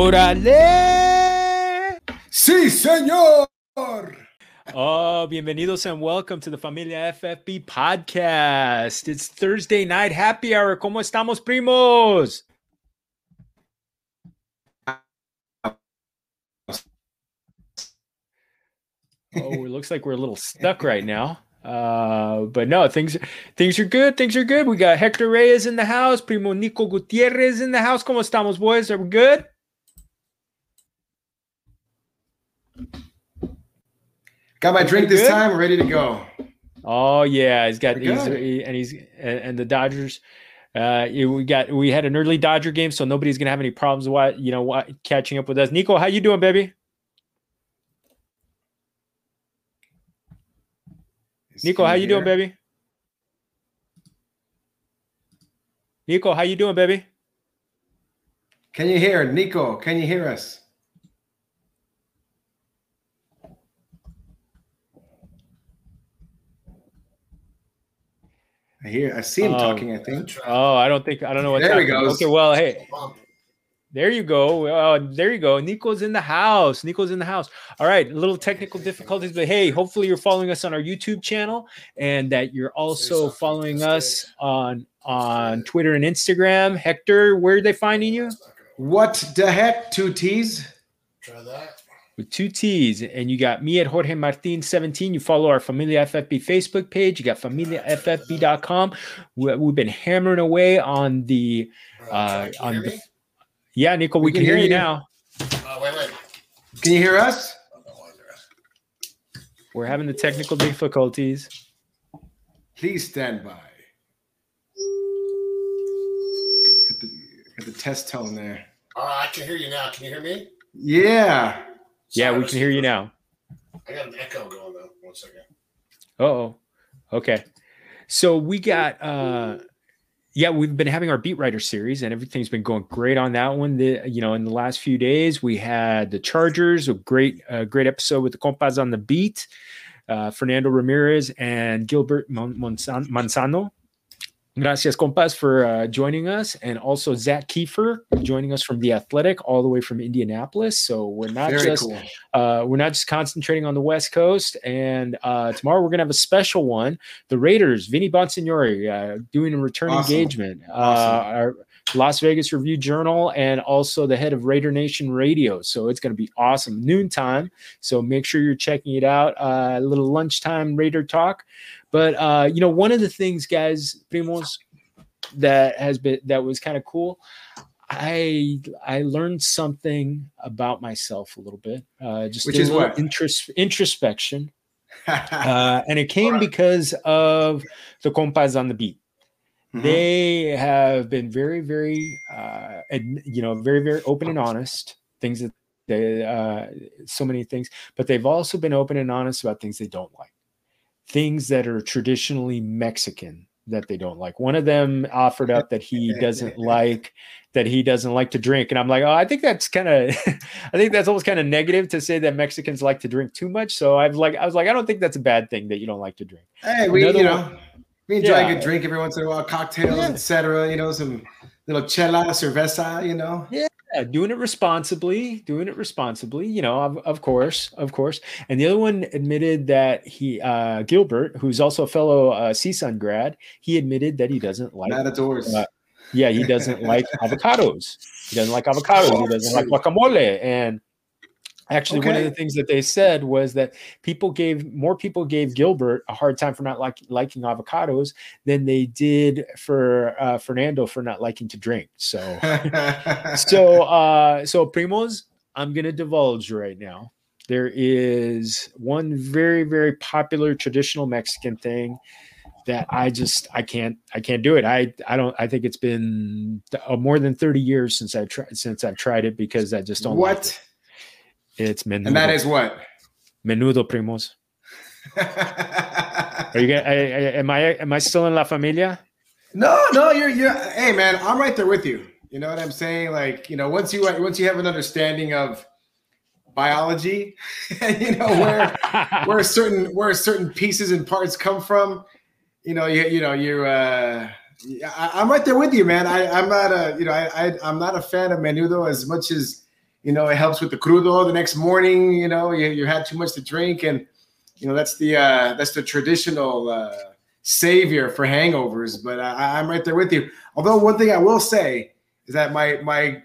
¡Órale! ¡Sí, señor! Oh, bienvenidos and welcome to the Familia FFB podcast. It's Thursday night happy hour. ¿Cómo estamos, primos? Oh, it looks like we're a little stuck right now. Uh, but no, things things are good. Things are good. We got Hector Reyes in the house, Primo Nico Gutierrez in the house. ¿Cómo estamos, boys? Are we good? Got my drink this time. Ready to go. Oh yeah, he's got he's, he, and he's and the Dodgers. Uh, we got we had an early Dodger game, so nobody's gonna have any problems. What you know, what catching up with us. Nico, how you doing, baby? Nico, how you doing, baby? Nico, how you doing, baby? Can you hear Nico? Can you hear us? I hear. I see him um, talking. I think. Oh, I don't think. I don't know what. There he goes. Okay. Well, hey. There you go. Uh, there you go. Nico's in the house. Nico's in the house. All right. A little technical difficulties, but hey, hopefully you're following us on our YouTube channel and that you're also following us on on Twitter and Instagram. Hector, where are they finding you? What the heck? Two T's. Try that with two T's. And you got me at Jorge Martin 17. You follow our Familia FFB Facebook page. You got familiaffb.com. We, we've been hammering away on the uh, on the yeah, Nico, we, we can, can, hear, hear you, you now. Uh, wait, wait. Can you hear us? We're having the technical difficulties. Please stand by. Got the, got the test tone there. All right, I can hear you now. Can you hear me? Yeah. Yeah, we can hear you now. I got an echo going though. One second. Oh, okay. So we got uh yeah, we've been having our beat writer series and everything's been going great on that one. The you know, in the last few days, we had the Chargers, a great uh, great episode with the compas on the beat. Uh, Fernando Ramirez and Gilbert Manzano. Gracias, compas, for uh, joining us, and also Zak Keefer joining us from the Athletic, all the way from Indianapolis. So we're not Very just cool. uh, we're not just concentrating on the West Coast. And uh, tomorrow we're gonna have a special one. The Raiders, Vinny Bonsignore, uh, doing a return awesome. engagement. Uh, awesome. Our Las Vegas Review Journal, and also the head of Raider Nation Radio. So it's going to be awesome. Noontime. So make sure you're checking it out. Uh, a little lunchtime Raider talk. But uh, you know, one of the things, guys, primos, that has been that was kind of cool. I I learned something about myself a little bit. Uh, just which is what intros, introspection, uh, and it came because of the compas on the beat. Mm-hmm. They have been very, very, uh, you know, very, very open and honest. Things that they, uh, so many things, but they've also been open and honest about things they don't like things that are traditionally Mexican that they don't like. One of them offered up that he doesn't like that he doesn't like to drink, and I'm like, oh, I think that's kind of, I think that's almost kind of negative to say that Mexicans like to drink too much. So I've like, I was like, I don't think that's a bad thing that you don't like to drink. Hey, we, Another you know, one, we enjoy yeah. a good drink every once in a while, cocktails, yeah. etc. You know, some little chela, cerveza. You know, yeah, doing it responsibly, doing it responsibly, you know, of, of course, of course. And the other one admitted that he, uh, Gilbert, who's also a fellow uh, CSUN grad, he admitted that he doesn't like matadors. Uh, yeah, he doesn't like avocados. He doesn't like avocados. He doesn't like guacamole. And Actually, okay. one of the things that they said was that people gave more people gave Gilbert a hard time for not like, liking avocados than they did for uh, Fernando for not liking to drink. So, so, uh, so primos, I'm gonna divulge right now. There is one very, very popular traditional Mexican thing that I just I can't I can't do it. I I don't I think it's been more than 30 years since I tried since I've tried it because I just don't what? Like it's menudo. And that is what? Menudo, primos. Are you? I, I, am I? Am I still in La Familia? No, no. You're. You're. Hey, man, I'm right there with you. You know what I'm saying? Like, you know, once you once you have an understanding of biology, you know where where certain where certain pieces and parts come from. You know, you you know you're. Uh, I, am right there with you, man. I, I'm not a you know I, I I'm not a fan of menudo as much as You know, it helps with the crudo the next morning. You know, you, you had too much to drink, and you know that's the uh, that's the traditional uh, savior for hangovers. But I, I'm right there with you. Although one thing I will say is that my my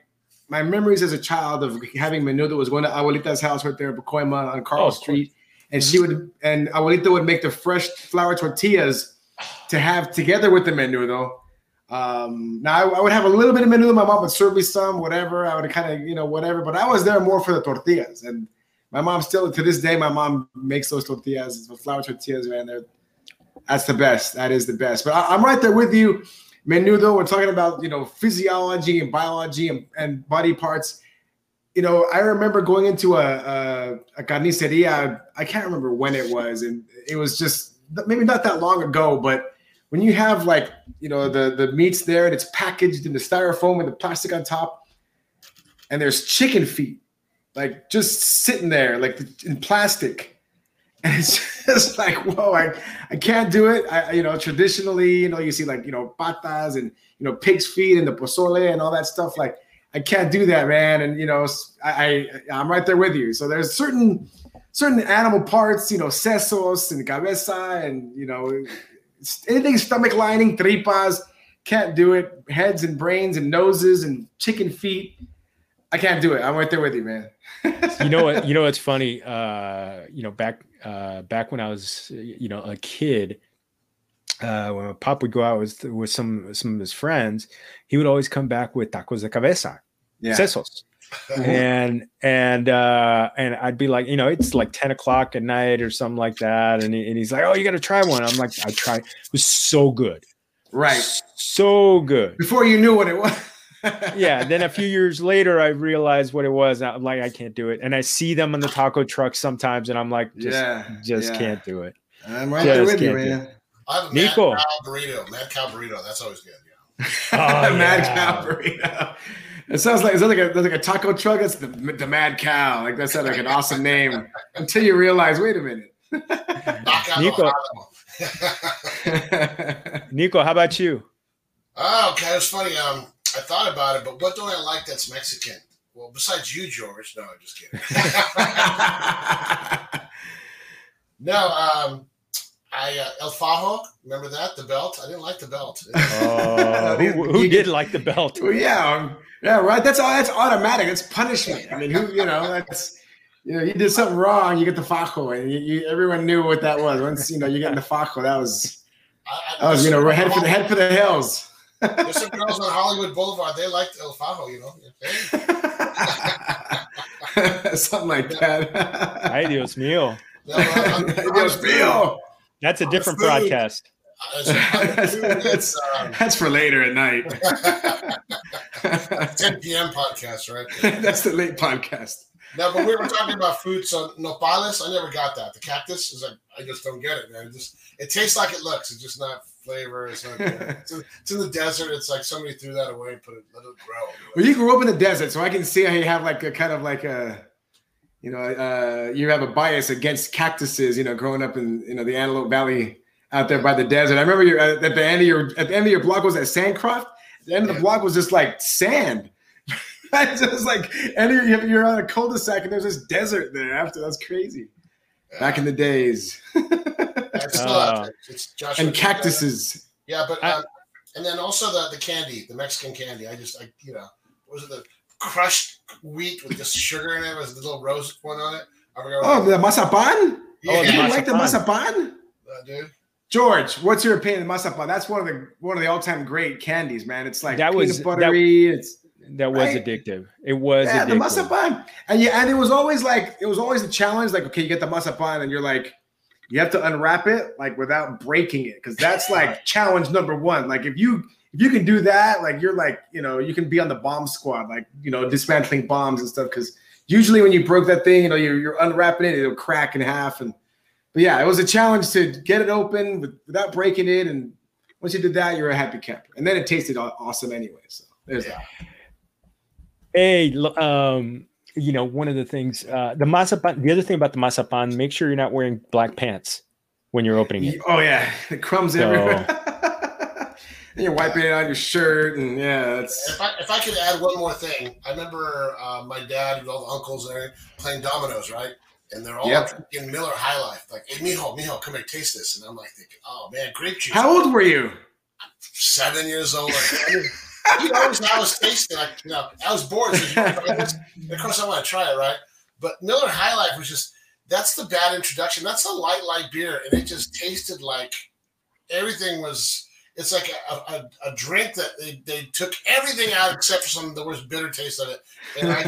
my memories as a child of having menudo was going to Abuelita's house right there in Pacoima on Carl Oh, Street, and she would and Abuelita would make the fresh flour tortillas to have together with the menudo. Um, now I, I would have a little bit of menudo. My mom would serve me some, whatever. I would kind of, you know, whatever. But I was there more for the tortillas. And my mom still, to this day, my mom makes those tortillas, the flour tortillas, man. They're that's the best. That is the best. But I, am right there with you, menudo. We're talking about you know physiology and biology and, and body parts. You know, I remember going into a, a, a carniceria. I can't remember when it was, and it was just maybe not that long ago, but when you have like you know the the meats there and it's packaged in the styrofoam and the plastic on top and there's chicken feet like just sitting there like in plastic. And it's just like whoa i i can't do it. I you know traditionally you know you see like you know patas and you know pig's feet and the pozole and all that stuff like i can't do that man. And you know i, I i'm right there with you. So there's certain certain animal parts you know sesos and cabeza and you know anything stomach lining, tripas, can't do it. Heads and brains and noses and chicken feet. I can't do it. I'm right there with you, man. you know what? You know what's funny? Uh, you know, back uh, back when I was, you know, a kid, uh, when my pop would go out with with some some of his friends, he would always come back with tacos de cabeza, Yeah. sesos. And and uh and I'd be like, you know, it's like 10 o'clock at night or something like that. And, he, and he's like, Oh, you gotta try one. I'm like, I try It was so good. Right. So good. Before you knew what it was. yeah. Then a few years later, I realized what it was. I'm like, I can't do it. And I see them on the taco truck sometimes, and I'm like, just, yeah. just yeah. can't do it. I'm right there with you, man. I have a Nico. mad cow burrito. Mad cow burrito. That's always good. Yeah. Oh, Mad yeah. cow burrito. It sounds like is that like a like a taco truck? That's the, the mad cow. Like that sounds like an awesome name. Until you realize, wait a minute. Nico. Nico, how about you? oh, okay. It was funny. Um, I thought about it, but what don't I like that's Mexican? Well, besides you, George. No, I'm just kidding. no, um, I uh, El Fajo. Remember that the belt? I didn't like the belt. Oh, who, who did like the belt? Well, yeah, um, yeah, right. That's all. That's automatic. It's punishment. I mean, who you know? That's you know, you did something wrong, you get the fajo, and you, you, everyone knew what that was. Once you know you get the fajo, that was I, I, that was you know head for the head for the hills. There's some girls on Hollywood Boulevard. They liked El Fajo. You know. something like that. Ay, Dios mío. No, on- on- Dios mío. That's a different Food. broadcast. It's, it's, um, That's for later at night. 10 p.m. podcast, right? That's the late podcast. No, but we were talking about food. So nopales, I never got that. The cactus is like I just don't get it, man. It just it tastes like it looks. It's just not flavor. It's not. It's in, it's in the desert. It's like somebody threw that away and put it let it grow. Well, you grew up in the desert, so I can see how you have like a kind of like a, you know, uh, you have a bias against cactuses. You know, growing up in you know the Antelope Valley out there by the desert. I remember you at the end of your at the end of your blog was that Sandcroft. The end of the Yeah. block was just like sand. It's just like and you're, you're on a cul-de-sac and there's this desert there after. That's crazy. Back in the days, It's still out there. It's Josh and cactuses. Yeah, but um, and then also the the candy, the Mexican candy. I just I you know what was it the crushed wheat with just sugar in it with the little rose one on it. I forgot Oh, the mazapan. yeah, oh, You the didn't like the mazapan. mazapan? uh, dude. George, what's your opinion of mazapan? That's one of the one of the all-time great candies, man. It's like That was- that- buttery. it's That was Right. addictive. It was yeah, the addictive. mazapan. And yeah, and it was always like it was always a challenge. Like, okay, you get the mazapan, and you're like, you have to unwrap it like without breaking it, because that's like challenge number one. Like if you if you can do that, like you're like, you know, you can be on the bomb squad, like you know, dismantling bombs and stuff. Because usually when you broke that thing, you know, you're, you're unwrapping it, it'll crack in half. And but yeah, it was a challenge to get it open with, without breaking it. And once you did that, you're a happy camper. And then it tasted awesome anyway. So there's Yeah. Hey, um, you know, one of the things, uh, the mazapan. The other thing about the mazapan, make sure you're not wearing black pants when you're opening it. Oh yeah, the crumbs So- everywhere. and you're wiping it on your shirt, and yeah, that's. If I, if I could add one more thing, I remember uh, my dad and all the uncles and playing dominoes, right? And they're all Yep. drinking Miller High Life. Like, hey, mijo, mijo, come here, taste this. And I'm like thinking, oh man, grape juice. How old were you? Seven years old. Like, I you know, I was tasting. Like, you know, I was bored. So of course, I want to try it, right? But Miller High Life was just that's the bad introduction. That's a light, light beer, and it just tasted like everything was. It's like a, a, a drink that they, they took everything out except for some of the worst bitter taste of it. And I,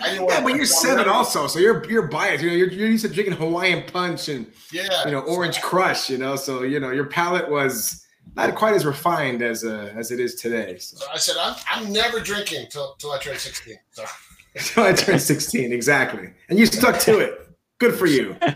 I didn't yeah, but you're seven also, so you're you're biased. You know, you're, you're used to drinking Hawaiian Punch and yeah, you know Orange Crush. You know, so you know your palate was not quite as refined as uh, as it is today. So, So I said, I'm, I'm never drinking till, till I turn 16. So so I turned 16 exactly, and you stuck to it. Good for you.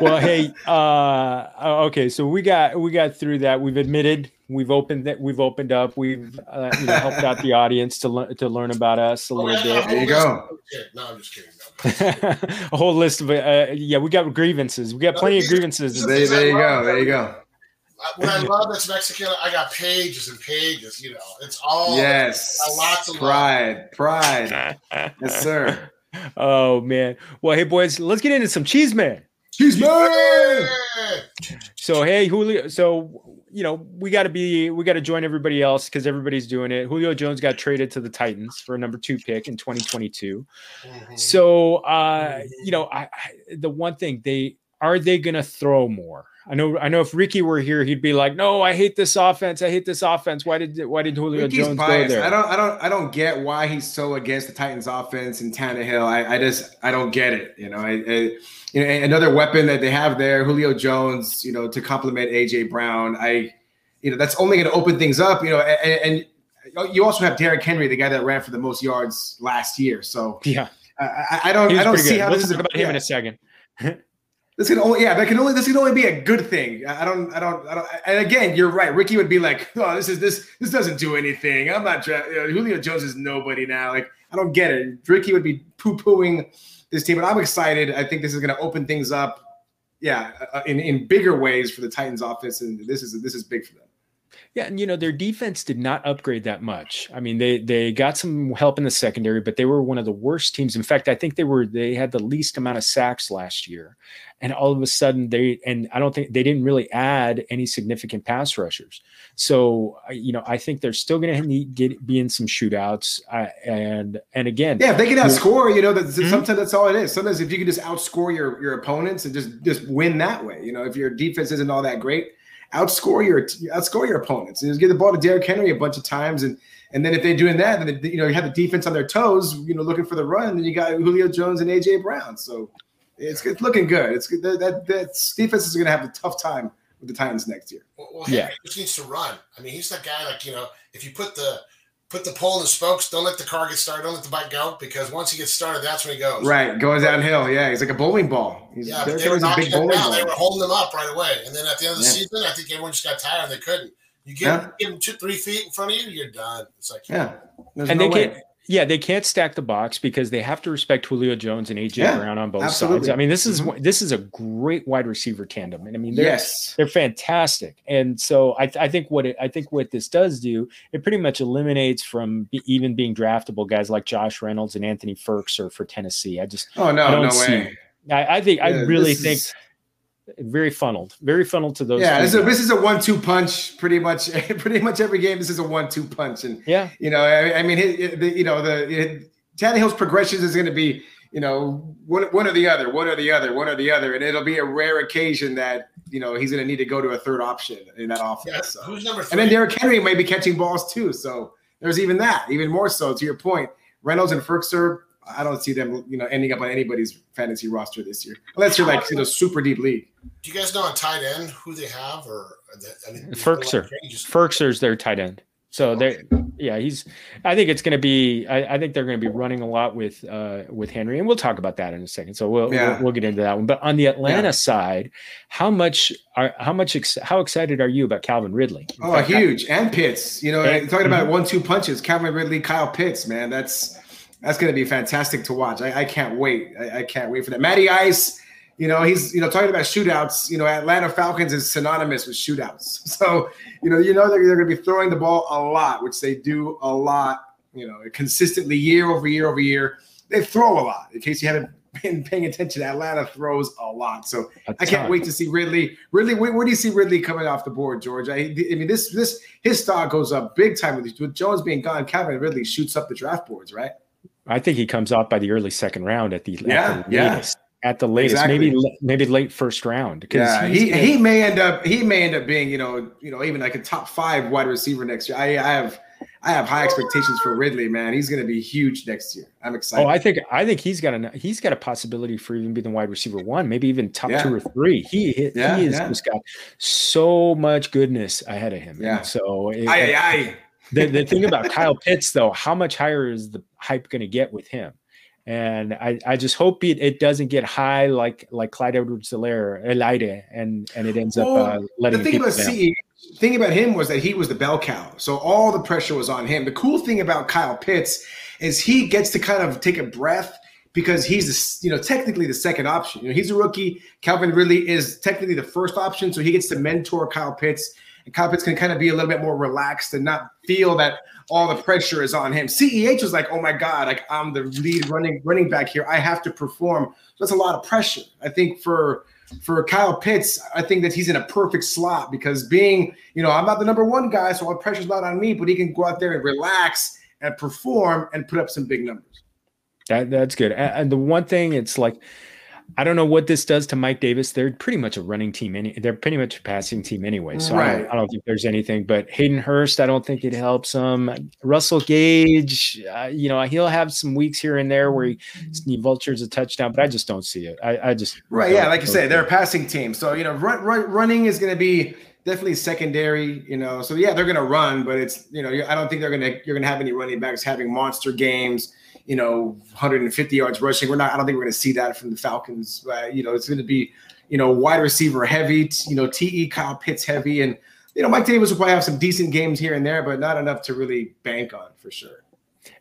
well, hey, uh, okay, so we got we got through that. We've admitted, we've opened that, we've opened up, we've uh, you know, helped out the audience to learn to learn about us a Oh, little yeah, bit. There you go. No, I'm just kidding. No. a whole list of uh, yeah, we got grievances. We got plenty of grievances. There, there you go. There you go. I- What I love that's Mexican, I got pages and pages. You know, it's all Yes. lots of love. Pride. Pride. Yes, sir. Oh man. Well, hey boys, let's get into some cheese man. Man. Yeah. So hey Julio, so you know we got to be we got to join everybody else because everybody's doing it. Julio Jones got traded to the Titans for a number two pick in 2022. Mhm. So uh, you know, I, I the one thing they are they going to throw more? I know I know if Ricky were here, he'd be like, "No, I hate this offense. I hate this offense. Why did why did Julio Ricky's Jones go there?" I don't, I don't, I don't get why he's so against the Titans' offense and Tannehill. I, I just, I don't get it. You know, I, I, you know, another weapon that they have there, Julio Jones. You know, to complement AJ Brown. I, you know, that's only going to open things up. You know, and, and you also have Derrick Henry, the guy that ran for the most yards last year. So yeah, I, I, don't, I don't see good. how We'll this is talk about him yeah. in a second. This can only yeah, that can only this can only be a good thing. I don't I don't I don't. And again, you're right. Ricky would be like, oh, this is this this doesn't do anything. I'm not. Dra- you know, Julio Jones is nobody now. Like I don't get it. Ricky would be poo pooing this team, but I'm excited. I think this is going to open things up. Yeah, uh, in in bigger ways for the Titans' offense, and this is this is big for them. Yeah, and you know their defense did not upgrade that much. I mean, they they got some help in the secondary, but they were one of the worst teams. In fact, I think they were they had the least amount of sacks last year, and all of a sudden they and I don't think they didn't really add any significant pass rushers. So you know, I think they're still going to need get be in some shootouts. Uh, and and again, Yeah, if they can outscore, you know, that Mhm. sometimes that's all it is. Sometimes if you can just outscore your your opponents and just just win that way, you know, if your defense isn't all that great, outscore your outscore your opponents and just give the ball to Derrick Henry a bunch of times, and and then if they're doing that, then you know you have the defense on their toes, you know, looking for the run, then you got Julio Jones and AJ Brown. So it's, it's looking good. It's good. That, that that defense is going to have a tough time with the Titans next year. Well, well Yeah. Henry just needs to run. I mean, he's that guy. Like you know, if you put the put the pole in the spokes, don't let the car get started. Don't let the bike go because once he gets started, that's when he goes. Right, going downhill. Yeah, he's like a bowling ball. He's, Yeah, but they were a knocking big him bowling down. They were holding them up right away. And then at the end of the Yeah. season, I think everyone just got tired and they couldn't. You give, Yeah. give them two, three feet in front of you, you're done. It's like Yeah, There's and no they way. can't. Yeah, they can't stack the box because they have to respect Julio Jones and AJ Yeah, Brown on both absolutely. sides. I mean, this is Mhm. this is a great wide receiver tandem, and I mean, they're Yes. they're fantastic. And so I, I think what it, I think what this does do, it pretty much eliminates from be, even being draftable guys like Josh Reynolds and Anthony Firkser for Tennessee. I just Oh no, I don't no see way. I, I think I really think is- very funneled, very funneled to those. yeah, two this is, a, this is a one-two punch. Pretty much, pretty much every game. This is a one-two punch, and yeah, you know, I, I mean, his, the, you know, the it, Tannehill's progressions is going to be, you know, one, one or the other, one or the other, one or the other, and it'll be a rare occasion that you know he's going to need to go to a third option in that offense. yeah, so. who's number And then Derrick Henry may be catching balls too. So there's even that, even more so. To your point, Reynolds and Firkser, I don't see them, you know, ending up on anybody's fantasy roster this year, unless you're like in a super deep league. Do you guys know on tight end who they have? Or I mean, Firkser. Just, their tight end. So they, yeah, he's. I think it's going to be. I, I think they're going to be running a lot with uh, with Henry, and we'll talk about that in a second. So we'll Yeah. we'll, we'll get into that one. But on the Atlanta Yeah. side, how much are how much ex- how excited are you about Calvin Ridley? In Oh, fact, I- huge. And Pitts, you know, And- talking about one-two punches, Calvin Ridley, Kyle Pitts, man, that's that's going to be fantastic to watch. I, I can't wait. I, I can't wait for that. Matty Ice, You know, he's you know talking about shootouts. You know, Atlanta Falcons is synonymous with shootouts. So you know, you know they're, they're going to be throwing the ball a lot, which they do a lot. You know, consistently year over year over year. They throw a lot. In case you haven't been paying attention, Atlanta throws a lot. So I I can't wait to see Ridley. Ridley, where, where, do you see Ridley coming off the board, George? I, I mean, this this his stock goes up big time with, with Jones being gone. Calvin Ridley shoots up the draft boards, right? I think he comes off by the early second round at the yeah at the latest. Yeah at the latest, exactly. maybe maybe late first round. Yeah, he, he may end up he may end up being you know you know even like a top five wide receiver next year. I, I have I have high expectations for Ridley, man. He's going to be huge next year. I'm excited. Oh, I think I think he's got a he's got a possibility for even being the wide receiver one, maybe even top yeah. two or three. He yeah, he has yeah. just got so much goodness ahead of him. Yeah. so it, aye, aye. The the thing about Kyle Pitts though, how much higher is the hype going to get with him? and I, I just hope it, it doesn't get high like like Clyde Edwards-Helaire, Elide, and and it ends well, up uh, letting the thing about C, thing about him was that he was the bell cow, so all the pressure was on him. The cool thing about Kyle Pitts is he gets to kind of take a breath because he's you know technically the second option. You know he's a rookie. Calvin Ridley is technically the first option, so he gets to mentor Kyle Pitts, and Kyle Pitts can kind of be a little bit more relaxed and not feel that all the pressure is on him. CEH was like, oh my God, like I'm the lead running running back here. I have to perform. So that's a lot of pressure. I think for for Kyle Pitts, I think that he's in a perfect slot because being, you know, I'm not the number one guy, so all pressure's not on me, but he can go out there and relax and perform and put up some big numbers. That that's good. And the one thing it's like I don't know what this does to Mike Davis. They're pretty much a running team. Any, they're pretty much a passing team anyway. So right. I, don't, I, don't, think there's anything. But Hayden Hurst, I don't think it helps him. Russell Gage, uh, you know, he'll have some weeks here and there where he, he vultures a touchdown, but I just don't see it. I, I just right. Yeah, like you say, they're a passing team. So you know, run, run, running is going to be definitely secondary. You know, so yeah, they're going to run, but it's you know, I don't think they're going to you're going to have any running backs having monster games you know, 150 yards rushing. We're not. I don't think we're going to see that from the Falcons. Uh, you know, it's going to be, you know, wide receiver heavy. You know, Te Kyle Pitts heavy, and you know, Mike Davis will probably have some decent games here and there, but not enough to really bank on for sure.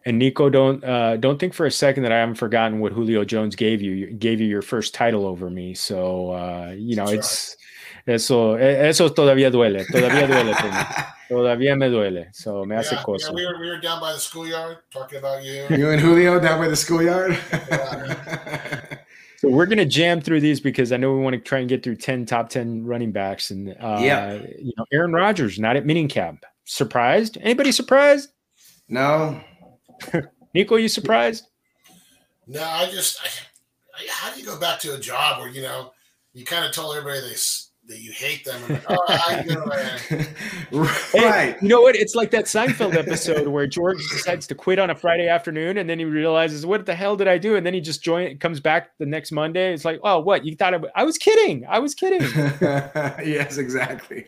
And Nico, don't uh, don't think for a second that I haven't forgotten what Julio Jones gave you. Gave you your first title over me. So uh, you know, That's it's. Right Eso, eso todavía duele, todavía duele Todavía me duele. So me hace cosa. Yeah, we, were, we were down by the schoolyard talking about you. You and Julio down by the schoolyard? so we're gonna jam through these because I know we want to try and get through 10 top 10 running backs. And uh, yeah, you know, Aaron Rodgers not at minicamp. Surprised? Anybody surprised? No. Nico, you surprised? No, I just I, I, how do you go back to a job where you know you kind of told everybody they that you hate them. Like, oh, I know, right. you know what? It's like that Seinfeld episode where George decides to quit on a Friday afternoon, and then he realizes, "What the hell did I do?" And then he just join comes back the next Monday. It's like, "Oh, what? You thought I, I was kidding? I was kidding." yes, exactly.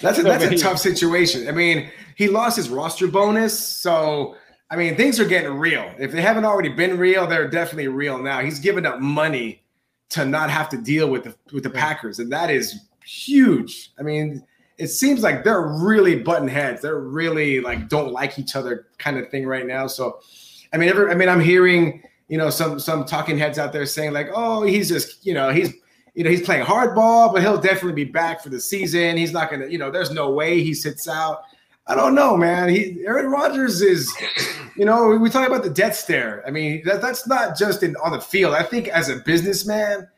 That's a, that's a tough situation. I mean, he lost his roster bonus, so. I mean, things are getting real. If they haven't already been real, they're definitely real now. He's giving up money to not have to deal with the with the Packers, and that is huge. I mean, it seems like they're really button heads. They're really like don't like each other kind of thing right now. So, I mean, every, I mean, I'm hearing you know some some talking heads out there saying like, oh, he's just you know he's you know he's playing hardball, but he'll definitely be back for the season. He's not gonna you know there's no way he sits out. I don't know, man. He Aaron Rodgers is, you know, we talk about the death stare. I mean, that, that's not just in on the field. I think as a businessman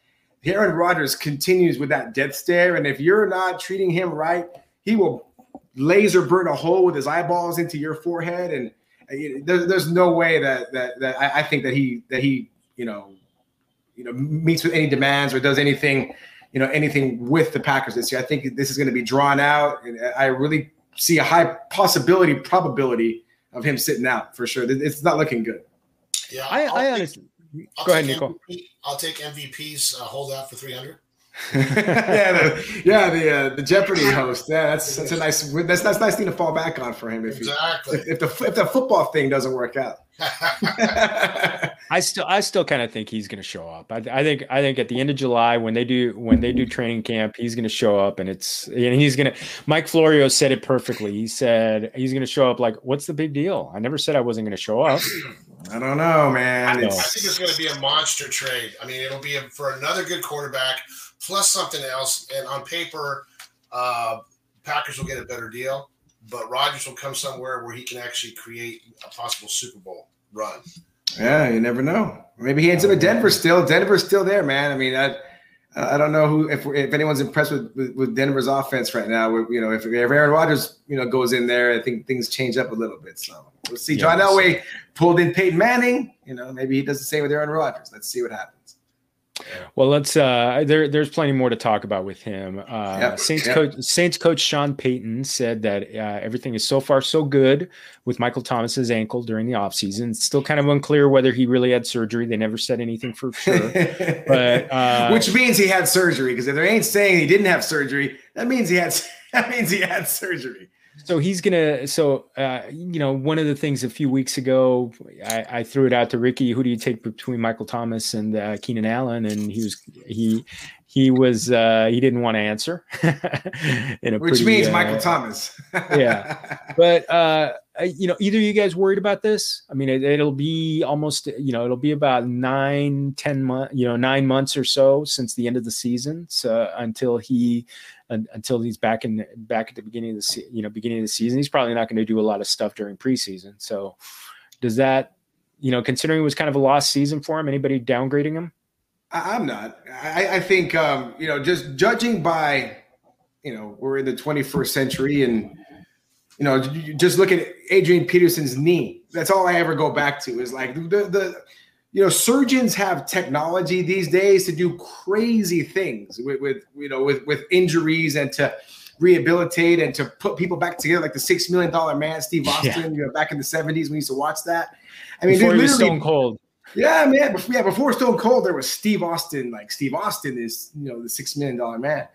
Aaron Rodgers continues with that death stare, and if you're not treating him right, he will laser burn a hole with his eyeballs into your forehead, and uh, there's, there's no way that that, that I, I think that he that he you know you know meets with any demands or does anything you know anything with the Packers this year. I think this is going to be drawn out, and I really see a high possibility probability of him sitting out for sure. It's not looking good. Yeah, I, I honestly I'll Go ahead, Nico. MVP, I'll take MVP's uh, holdout for 300. yeah, the, yeah, the uh, the Jeopardy host. Yeah, that's that's a nice that's that's nice thing to fall back on for him if exactly he, if, if the if the football thing doesn't work out. I still I still kind of think he's going to show up. I, I, think I think at the end of July when they do when they do training camp, he's going to show up and it's and he's going to. Mike Florio said it perfectly. He said he's going to show up like, "What's the big deal? I never said I wasn't going to show up." I don't know, man. I, I think it's going to be a monster trade. I mean, it'll be a, for another good quarterback plus something else. And on paper, uh, Packers will get a better deal, but Rodgers will come somewhere where he can actually create a possible Super Bowl run. Yeah, you never know. Maybe he ends up in Denver still. Denver's still there, man. I mean, I, I don't know who if, if anyone's impressed with, with, with Denver's offense right now. You know, if, if Aaron Rodgers you know goes in there, I think things change up a little bit. So we'll see. John Elway pulled in Peyton Manning. You know, maybe he does the same with Aaron Rodgers. Let's see what happens. Well, let's. Uh, there, there's plenty more to talk about with him. Uh, yep. Saints yep. coach, Saints coach Sean Payton said that uh, everything is so far so good with Michael Thomas's ankle during the offseason. It's still kind of unclear whether he really had surgery. They never said anything for sure, but uh, which means he had surgery. Because if they ain't saying he didn't have surgery, that means he had that means he had surgery. So he's gonna. So uh, you know, one of the things a few weeks ago, I, I, threw it out to Ricky. Who do you take between Michael Thomas and uh, Keenan Allen? And he was he he was uh, he didn't want to answer. Which pretty, means uh, Michael Thomas. yeah, but uh, you know, either you guys worried about this? I mean, it, will be almost you know, it'll be about nine, ten months, you know, nine months or so since the end of the season, so until he until he's back in back at the beginning of the you know beginning of the season. He's probably not going to do a lot of stuff during preseason. So does that you know considering it was kind of a lost season for him? Anybody downgrading him? I'm not. I, I think um, you know just judging by you know we're in the 21st century and you know just look at Adrian Peterson's knee. That's all I ever go back to is like the the you know surgeons have technology these days to do crazy things with, with you know with with injuries and to rehabilitate and to put people back together like the six million dollar man steve austin yeah. you know back in the 70s we used to watch that. I mean before he was stone cold. Yeah man before, yeah before stone cold there was steve austin like steve austin is you know the six million dollar man.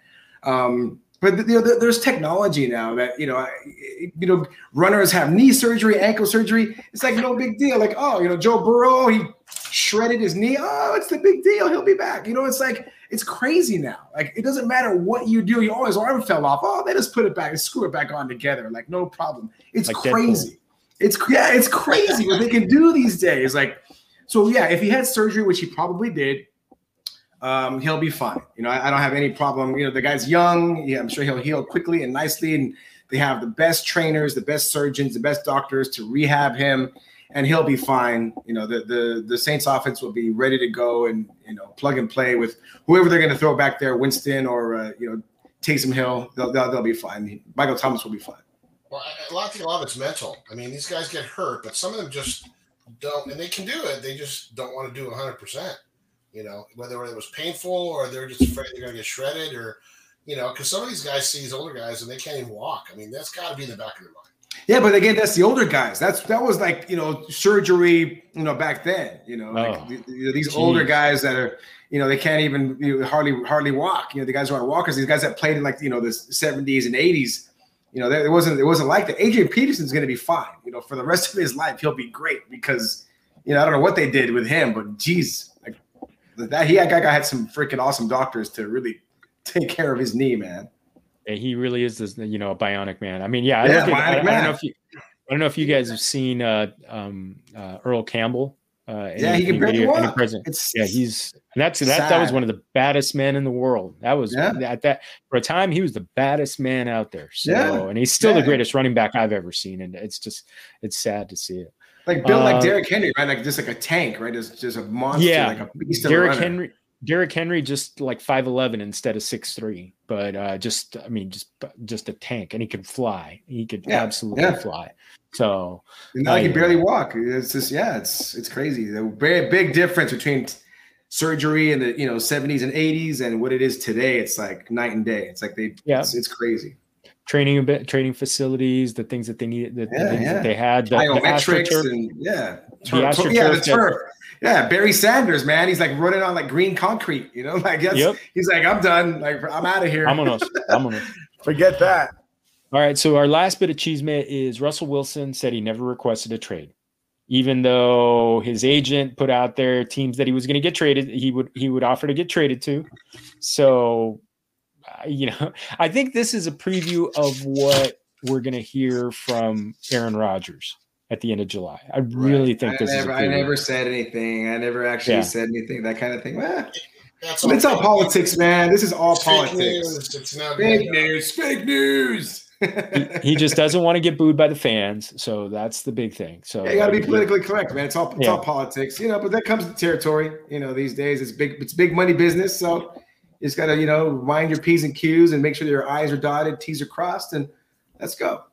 Um but you know, there's technology now that you know, you know, runners have knee surgery, ankle surgery. It's like no big deal. Like, oh, you know, Joe Burrow, he shredded his knee. Oh, it's the big deal. He'll be back. You know, it's like it's crazy now. Like it doesn't matter what you do. You oh, his arm fell off. Oh, they just put it back and screw it back on together. Like no problem. It's like crazy. Deadpool. It's yeah, it's crazy what they can do these days. Like, so yeah, if he had surgery, which he probably did, um, he'll be fine. You know, I, I, don't have any problem. You know, the guy's young. Yeah, I'm sure he'll heal quickly and nicely. And they have the best trainers, the best surgeons, the best doctors to rehab him, and he'll be fine. You know, the the the Saints offense will be ready to go and you know plug and play with whoever they're going to throw back there, Winston or uh, you know Taysom Hill. They'll, they'll they'll be fine. Michael Thomas will be fine. Well, a lot of a lot of it's mental. I mean, these guys get hurt, but some of them just don't, and they can do it. They just don't want to do 100 percent you know, whether it was painful or they're just afraid they're going to get shredded or, you know, because some of these guys see these older guys and they can't even walk. I mean, that's got to be in the back of their mind. Yeah, but again, that's the older guys. That's that was like you know surgery, you know, back then. You know, like oh, these geez. older guys that are, you know, they can't even you know, hardly hardly walk. You know, the guys who are walkers. These guys that played in like you know the seventies and eighties. You know, it wasn't it wasn't like that. Adrian Peterson's going to be fine. You know, for the rest of his life, he'll be great because you know I don't know what they did with him, but geez, that he that guy had some freaking awesome doctors to really take care of his knee, man. Yeah, he really is this, you know, a bionic man. I mean, yeah, I, yeah, don't, I, I don't know if you, I don't know if you guys have seen uh, um, uh, Earl Campbell. Uh, yeah, he can barely walk. Yeah, he's that's that. That was one of the baddest men in the world. That was yeah. at that for a time he was the baddest man out there. So, yeah. and he's still yeah. the greatest running back I've ever seen, and it's just it's sad to see it. Like built uh, like Derrick Henry, right? Like just like a tank, right? Just just a monster, yeah. like a beast of Derrick Henry. Derrick Henry just like five eleven instead of six three, but uh, just I mean just just a tank, and he could fly. He could yeah, absolutely yeah. fly. So now he can barely walk. It's just yeah, it's it's crazy. The very big difference between surgery in the you know 70s and 80s and what it is today. It's like night and day. It's like they yeah, it's, it's crazy training a bit, training facilities, the things that they needed, the, yeah, the things yeah. that they had, the, biometrics, the and yeah, turf, the yeah, the turf. Yeah, Barry Sanders, man, he's like running on like green concrete. You know, like yep. he's like, I'm done. Like I'm out of here. I'm gonna, I'm gonna forget that. All right, so our last bit of cheesemate is Russell Wilson said he never requested a trade, even though his agent put out there teams that he was going to get traded. He would he would offer to get traded to. So you know, I think this is a preview of what we're going to hear from Aaron Rodgers. at the end of July. I really Right. think I this never, is. I a never never. said anything. I never actually Yeah. said anything. That kind of thing. Well, That's it's all politics, man. This is all It's fake politics. news. It's now Fake news. Fake news. He just doesn't want to get booed by the fans, so that's the big thing. So Yeah, you got to be politically correct, man. It's all it's Yeah. all politics, you know. But that comes with territory, you know. These days, it's big. It's big money business, so you just got to, you know, mind your p's and q's and make sure that your i's are dotted, t's are crossed, and let's go.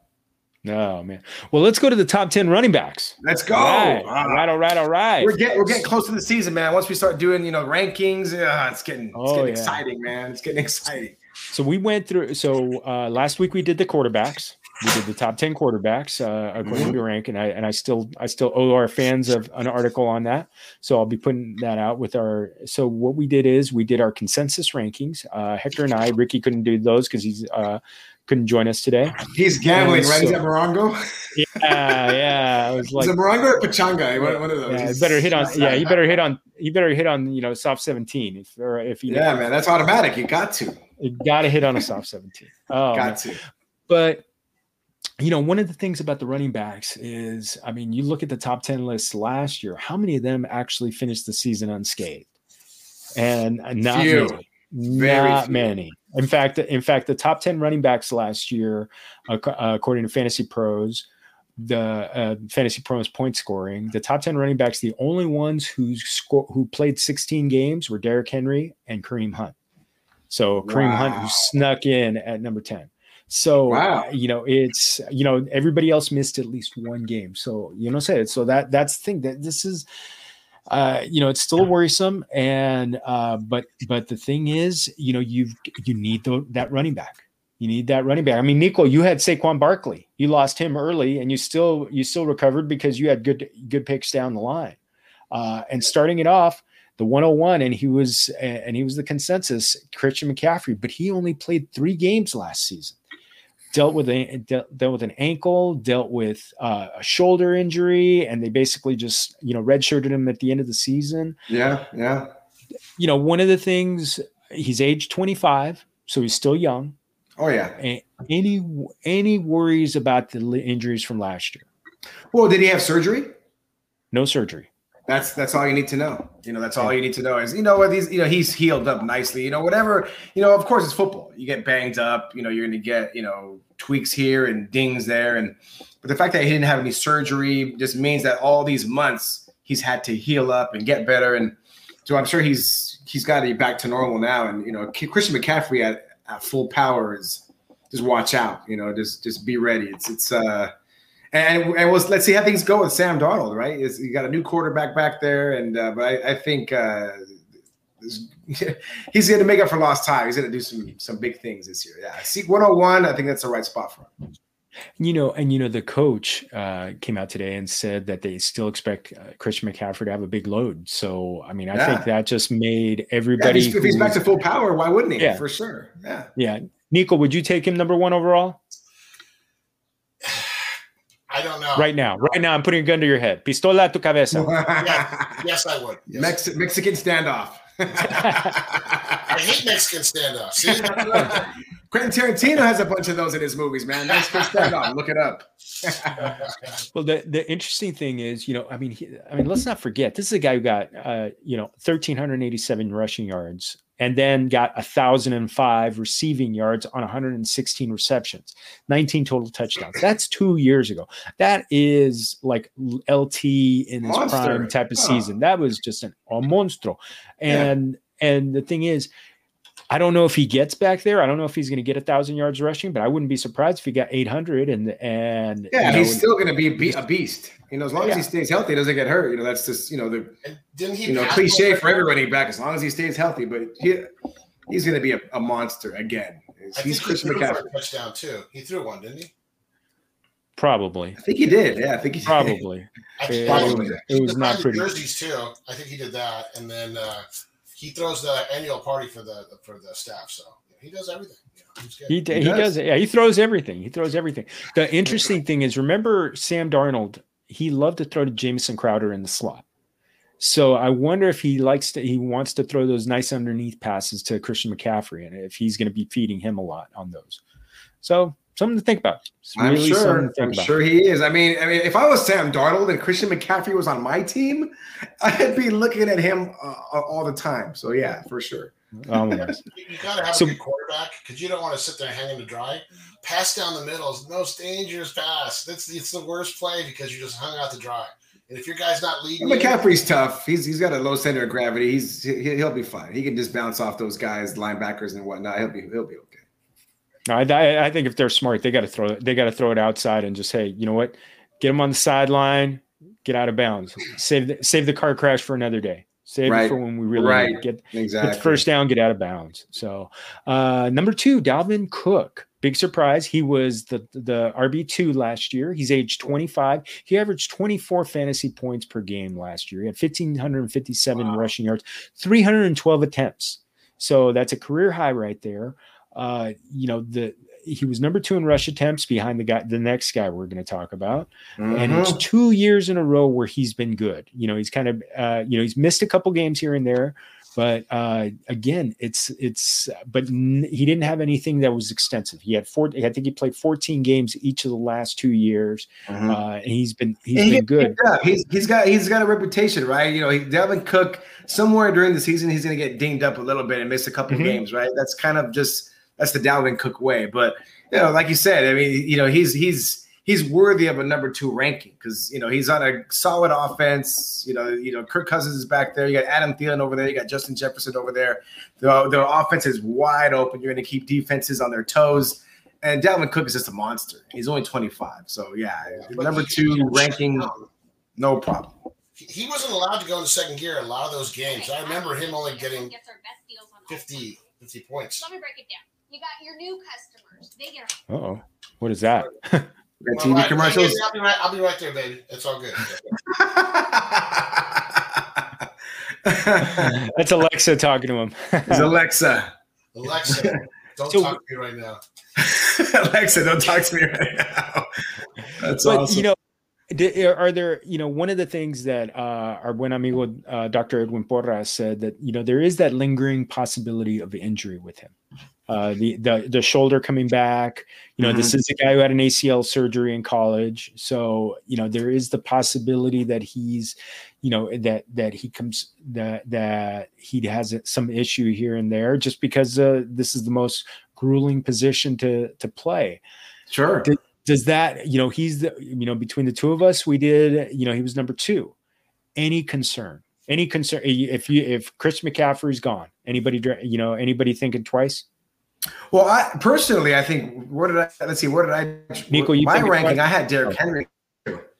No man. Well, let's go to the top ten running backs. Let's go. All right, all right, all right, all right. We're getting we're getting close to the season, man. Once we start doing, you know, rankings, uh, it's getting it's Oh, getting yeah. exciting, man. It's getting exciting. So we went through. So uh, last week we did the quarterbacks. We did the top ten quarterbacks uh, according to rank, and I and I still I still owe our fans of an article on that. So I'll be putting that out with our. So what we did is we did our consensus rankings. Uh, Hector and I, Ricky couldn't do those because he's uh, couldn't join us today. He's gambling, Yeah, right? So- at Morongo. Yeah, yeah. I was like, Is it Morongo or Pechanga? One, one of those. yeah, you better hit on. Yeah, you better hit on. You better hit on. You know, soft seventeen. If or if you, Yeah, man. That's automatic. You got to. you got to hit on a soft seventeen. Oh, man. got to. but you know one of the things about the running backs is i mean you look at the top 10 lists last year how many of them actually finished the season unscathed? And not Few. many Very not few. many. In fact in fact the top 10 running backs last year uh, according to fantasy pros the uh, fantasy pros point scoring the top 10 running backs the only ones who sco- who played 16 games were Derrick henry and kareem hunt. So kareem hunt who snuck in at number 10 so Wow. you know it's you know everybody else missed at least one game. So you know say it. So that that's the thing that this is uh you know it's still worrisome and uh but but the thing is you know you've you need the, that running back. You need that running back. I mean nico you had Saquon barkley. You lost him early and you still you still recovered because you had good good picks down the line. Uh and starting it off the 101 and he was and he was the consensus christian mccaffrey but he only played three games last season dealt with a dealt, dealt with an ankle, dealt with uh, a shoulder injury, and they basically just you know redshirted him at the end of the season. Yeah, yeah. You know, one of the things he's age 25, so he's still young. Oh yeah. A- Any any worries about the injuries from last year? Well, did he have surgery? No surgery. That's that's all you need to know. You know, that's all you need to know is you know what these you know he's healed up nicely. You know, whatever you know. Of course, it's football. You get banged up. You know, you're going to get you know tweaks here and dings there, and but the fact that he didn't have any surgery just means that all these months he's had to heal up and get better. And so I'm sure he's he's got to be back to normal now. And you know, Christian McCaffrey at, at full power is just watch out. You know, just just be ready. It's it's uh and and was let's see how things go with Sam Darnold, right? Is you got a new quarterback back there, and uh, but I, I think uh, he's going to make up for lost time. He's going to do some some big things this year. Yeah, see 101. I think that's the right spot for him. You know, and you know, the coach uh, came out today and said that they still expect uh, Christian McCaffrey to have a big load. So, I mean, I Yeah. think that just made Yeah, if everybody. he's, if he's back to full power, why wouldn't he? Yeah. For sure. Yeah. yeah, Nico, would you take him number one overall I don't know. right now? Right now, I'm putting a gun to your head. Pistola a tu cabeza. Yes, I would. Yes. Mex- Mexican standoff. I hate Mexican standoff. See, Quentin Tarantino has a bunch of those in his movies, man. Mexican standoff. Look it up. Well, the the interesting thing is, you know, I mean, he, I mean, let's not forget this is a guy who got, uh, you know, thirteen hundred eighty-seven rushing yards, and then got a thousand and five receiving yards on one hundred and sixteen receptions, nineteen total touchdowns. That's two years ago. That is like LT in his Monster. prime type of Huh. season. That was just an a monstro, Yeah. and and the thing is. I don't know if he gets back there. I don't know if he's going to get a thousand yards rushing, but I wouldn't be surprised if he got 800 and, and Yeah, you know, he's still going to be a be- a beast. You know, as long as he stays healthy, he doesn't get hurt. You know, that's just you know the didn't he? you know cliche over- for every running back as long as he stays healthy. But he, he's going to be a, a monster again. I He's think Christian he McCaffrey. touchdown too. He threw one, didn't he? probably, I think he did. Yeah, I think he did. probably. I It- think it Probably. was- it was not Prime pretty. Jerseys too. I think he did that, and then uh, he throws the annual party for the for the staff. So he does everything. You know, he's good. He, He he does. does. Yeah, he throws everything. He throws everything. The interesting thing is, remember Sam Darnold? He loved to throw to Jamison Crowder in the slot. So I wonder if he likes to. He wants to throw those nice underneath passes to Christian McCaffrey, and if he's going to be feeding him a lot on those. So something to think about. I'm sure. I'm about. sure he is. I mean, I mean, if I was Sam Darnold and Christian McCaffrey was on my team, I'd be looking at him uh, all the time. So yeah, for sure. Oh, you, you gotta have so, a good quarterback because you don't want to sit there hanging to dry. Pass down the middle is the most dangerous pass. That's it's the worst play because you just hung out to dry. And if your guy's not leading, McCaffrey's you, tough. He's he's got a low center of gravity. He's he, will be fine. He can just bounce off those guys, linebackers and whatnot. He'll be he'll be okay. I, I think if they're smart, they got to throw it. They got to throw it outside and just hey, you know what? Get them on the sideline. Get out of bounds. Save the, save the car crash for another day. Save right. it for when we really right. get exactly. get first down, get out of bounds. So uh, number two, Dalvin Cook. Big surprise. He was the the RB two last year. He's age 25. He averaged 24 fantasy points per game last year. He had 1557 wow. rushing yards, 312 attempts. So that's a career high right there. Uh, you know the he was number two in rush attempts behind the guy, the next guy we're going to talk about. Mm-hmm. And it's two years in a row where he's been good. You know, he's kind of, uh, you know, he's missed a couple games here and there, but uh, again, it's, it's, but n- he didn't have anything that was extensive. He had four, I think he played 14 games each of the last two years. Mm-hmm. Uh, and he's been, he's and been good. He's, he's got, he's got a reputation, right? You know, he, Dalvin Cook, somewhere during the season, he's going to get dinged up a little bit and miss a couple mm-hmm. games, right? That's kind of just, that's the Dalvin Cook way. But you know, like you said, I mean, you know, he's he's he's worthy of a number two ranking because you know he's on a solid offense. You know, you know, Kirk Cousins is back there. You got Adam Thielen over there. You got Justin Jefferson over there. The the offense is wide open. You're going to keep defenses on their toes. And Dalvin Cook is just a monster. He's only 25. So yeah, number two ranking, no problem. He wasn't allowed to go into second gear a lot of those games. I remember him only getting 50, 50 points. Let me break it down. You got your new customers. They get. oh, what is that? TV right, commercials. I'll be, right, I'll be right there, baby. It's all good. That's Alexa talking to him. it's Alexa. Alexa, don't so, talk to me right now. Alexa, don't talk to me right now. That's but, awesome. You know, are there you know one of the things that uh, our buen amigo uh, dr edwin porras said that you know there is that lingering possibility of injury with him uh, the the the shoulder coming back. You know, mm-hmm. this is a guy who had an ACL surgery in college, so you know there is the possibility that he's, you know, that that he comes that that he has some issue here and there, just because uh, this is the most grueling position to to play. Sure. Does, does that you know he's the you know between the two of us we did you know he was number two. Any concern? Any concern if you if Chris McCaffrey's gone? Anybody you know anybody thinking twice? Well, I personally, I think what did I let's see, what did I Nico, you my ranking? I had Derrick Henry.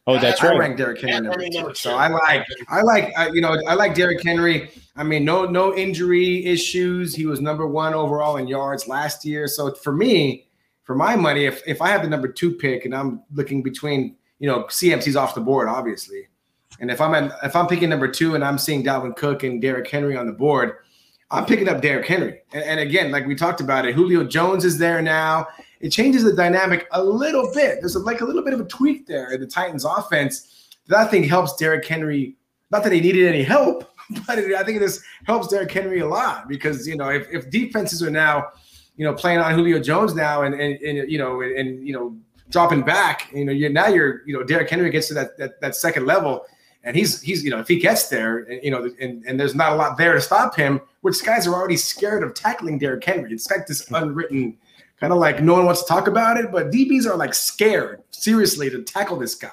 Oh, that's I, right. I ranked Derrick Henry number two. So I like, I like, uh, you know, I like Derrick Henry. I mean, no, no injury issues. He was number one overall in yards last year. So for me, for my money, if if I have the number two pick and I'm looking between, you know, CMC's off the board, obviously, and if I'm at, if I'm picking number two and I'm seeing Dalvin Cook and Derrick Henry on the board, I'm picking up Derrick Henry. And, and, again, like we talked about it, Julio Jones is there now. It changes the dynamic a little bit. There's a, like a little bit of a tweak there in the Titans offense that I think helps Derrick Henry. Not that he needed any help, but it, I think this helps Derrick Henry a lot because, you know, if, if defenses are now, you know, playing on Julio Jones now and, and, and you know, and, and, you know, dropping back, you know, you're now you're, you know, Derrick Henry gets to that, that, that second level and he's he's you know if he gets there, you know, and, and there's not a lot there to stop him, which guys are already scared of tackling Derrick Henry. It's like this unwritten kind of like no one wants to talk about it, but DBs are like scared seriously to tackle this guy.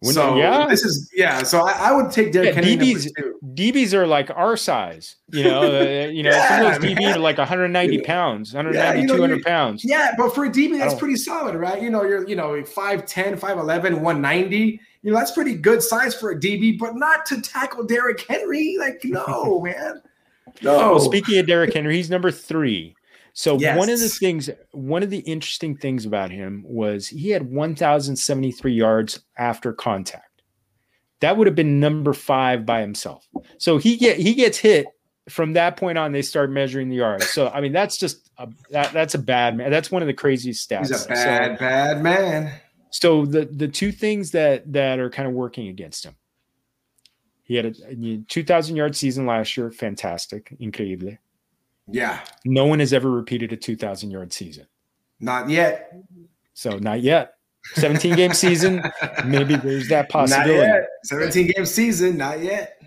When, so yeah, this is yeah. So I, I would take Derrick yeah, Henry. DBs, DBs are like our size. You know, uh, you know, yeah, some of those DBs are like 190 pounds, 190, yeah, you know, 200 pounds. Yeah, but for a DB, that's pretty solid, right? You know, you're you know 5'10, 5'11, 190 you know, that's pretty good size for a DB, but not to tackle Derrick Henry. Like, no, man. No. Well, speaking of Derrick Henry, he's number three. So yes. one of the things, one of the interesting things about him was he had 1,073 yards after contact. That would have been number five by himself. So he get he gets hit from that point on. They start measuring the yards. So I mean, that's just a, that, that's a bad man. That's one of the craziest stats. He's a bad so, bad man. So the the two things that that are kind of working against him. He had a, a 2,000 yard season last year, fantastic, increíble. Yeah. No one has ever repeated a 2,000 yard season. Not yet. So not yet. 17 game season, maybe there's that possibility. Not yet. 17 game season, not yet.